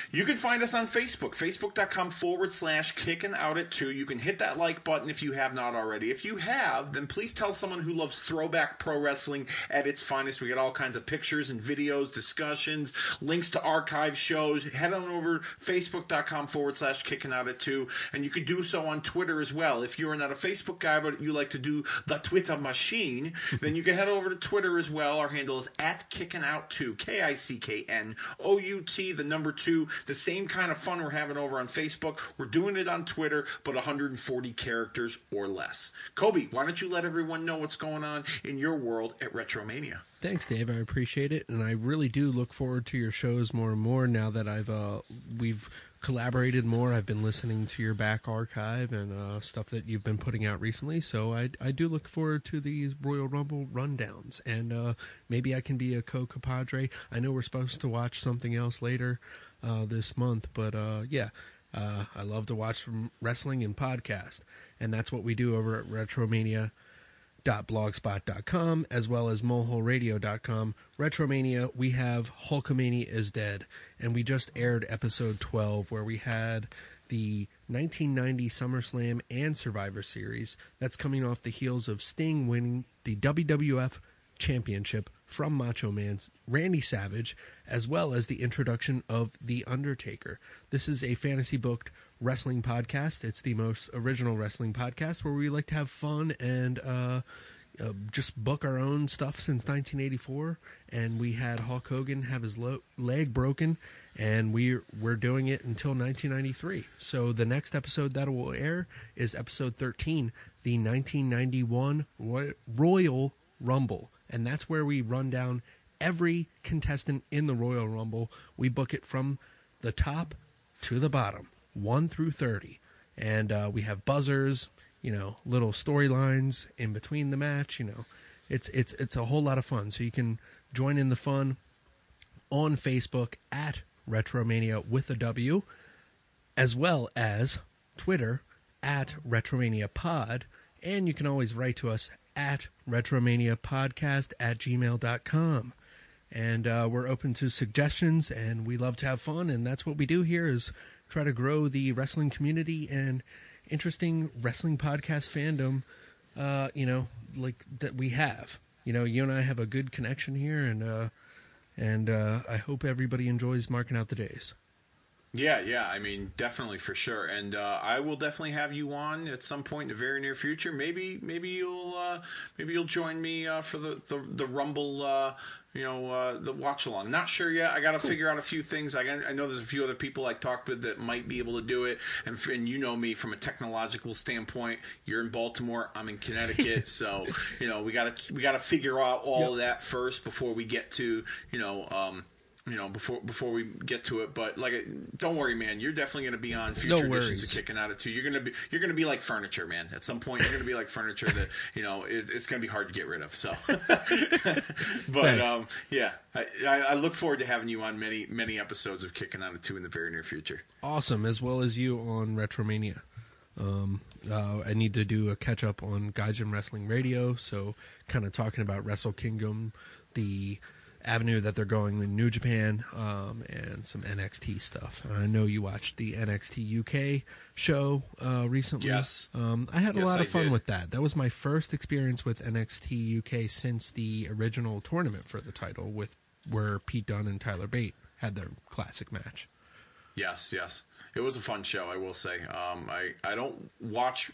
You can find us on Facebook, facebook.com forward slash kicking out at two. You can hit that like button if you have not already. If you have, then please tell someone who loves throwback pro wrestling at its finest. We get all kinds of pictures and videos, discussions, links to archive shows. Head on over facebook.com forward slash kicking out at two. And you can do so on Twitter as well. If you're not a Facebook guy, but you like to do the Twitter machine, then you can head over to Twitter as well. Our handle is at kicking out two, K I C K N O U T, the number two the same kind of fun we're having over on Facebook. We're doing it on Twitter, but 140 characters or less. Kobe, why don't you let everyone know what's going on in your world at Retromania? Thanks, Dave. I appreciate it, and I really do look forward to your shows more and more now that I've uh, we've collaborated more. I've been listening to your back archive and uh, stuff that you've been putting out recently. So I, I do look forward to these Royal Rumble rundowns, and uh, maybe I can be a co compadre. I know we're supposed to watch something else later uh, this month, but uh, yeah, uh, I love to watch wrestling and podcast, and that's what we do over at Retromania blogspot.com as well as moholeradio.com retromania we have hulkamania is dead and we just aired episode 12 where we had the 1990 SummerSlam and Survivor Series that's coming off the heels of Sting winning the WWF Championship from Macho Man's Randy Savage, as well as the introduction of The Undertaker. This is a fantasy booked wrestling podcast. It's the most original wrestling podcast where we like to have fun and uh, uh, just book our own stuff since 1984. And we had Hulk Hogan have his lo- leg broken, and we we're doing it until 1993. So the next episode that will air is episode 13, the 1991 Royal Rumble and that's where we run down every contestant in the Royal Rumble. We book it from the top to the bottom, 1 through 30. And uh, we have buzzers, you know, little storylines in between the match, you know. It's it's it's a whole lot of fun. So you can join in the fun on Facebook at Retromania with a W, as well as Twitter at Retromania Pod, and you can always write to us at retromaniapodcast at gmail.com. And uh, we're open to suggestions, and we love to have fun, and that's what we do here is try to grow the wrestling community and interesting wrestling podcast fandom, uh, you know, like that we have. You know, you and I have a good connection here, and uh, and uh, I hope everybody enjoys marking out the days. Yeah, yeah. I mean, definitely for sure. And uh, I will definitely have you on at some point in the very near future. Maybe, maybe you'll, uh, maybe you'll join me uh, for the the, the Rumble. Uh, you know, uh, the watch along. Not sure yet. I got to cool. figure out a few things. I, I know there's a few other people I talked with that might be able to do it. And, and you know me from a technological standpoint. You're in Baltimore. I'm in Connecticut. so you know, we got to we got to figure out all yep. of that first before we get to you know. Um, you know before before we get to it but like don't worry man. You're definitely going to be on future no editions of kicking out of two. You're going to be you're going to be like furniture man. At some point you're going to be like furniture that you know it, it's going to be hard to get rid of so. But um, yeah I, I, look forward to having you on many many episodes of kicking out of two in the very near future. Awesome as well as you on retromania. Um, uh, I need to do a catch up on Gaijin Wrestling Radio, so kind of talking about Wrestle Kingdom, the avenue that they're going in New Japan um, and some NXT stuff. I know you watched the NXT UK show uh, recently. Yes. Um, I had a yes, lot of fun with that. That was my first experience with NXT UK since the original tournament for the title, with where Pete Dunne and Tyler Bate had their classic match. Yes, yes, it was a fun show. I will say. Um, I I don't watch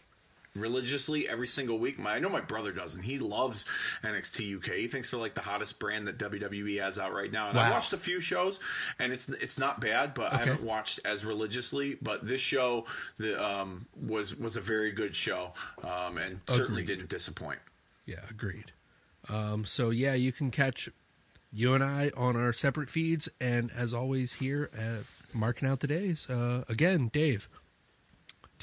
religiously every single week. My, I know my brother does, and he loves NXT UK. He thinks they're like the hottest brand that WWE has out right now. And I watched a few shows, and it's it's not bad, but I haven't watched as religiously. But this show the, um, was was a very good show, um, and certainly didn't disappoint. Yeah, agreed. Um, so yeah, you can catch you and I on our separate feeds, and as always here at marking out the days. Uh, again, Dave,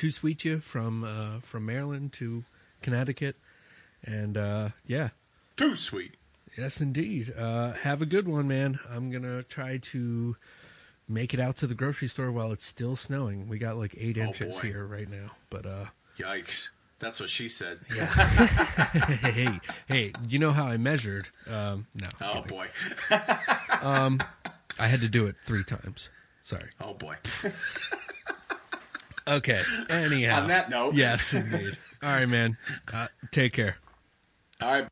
too sweet you from uh, from Maryland to Connecticut, and uh, yeah, Too sweet. yes indeed. Uh, have a good one, man. I'm gonna try to make it out to the grocery store while it's still snowing. We got like eight Oh, inches boy. here right now, but uh, Yikes! That's what she said. yeah. hey, hey, you know how I measured? Um, no. Oh kidding. boy. I had to do it three times. Sorry. Oh boy. Okay. Anyhow. On that note. Yes, indeed. All right, man. Uh, take care. All right.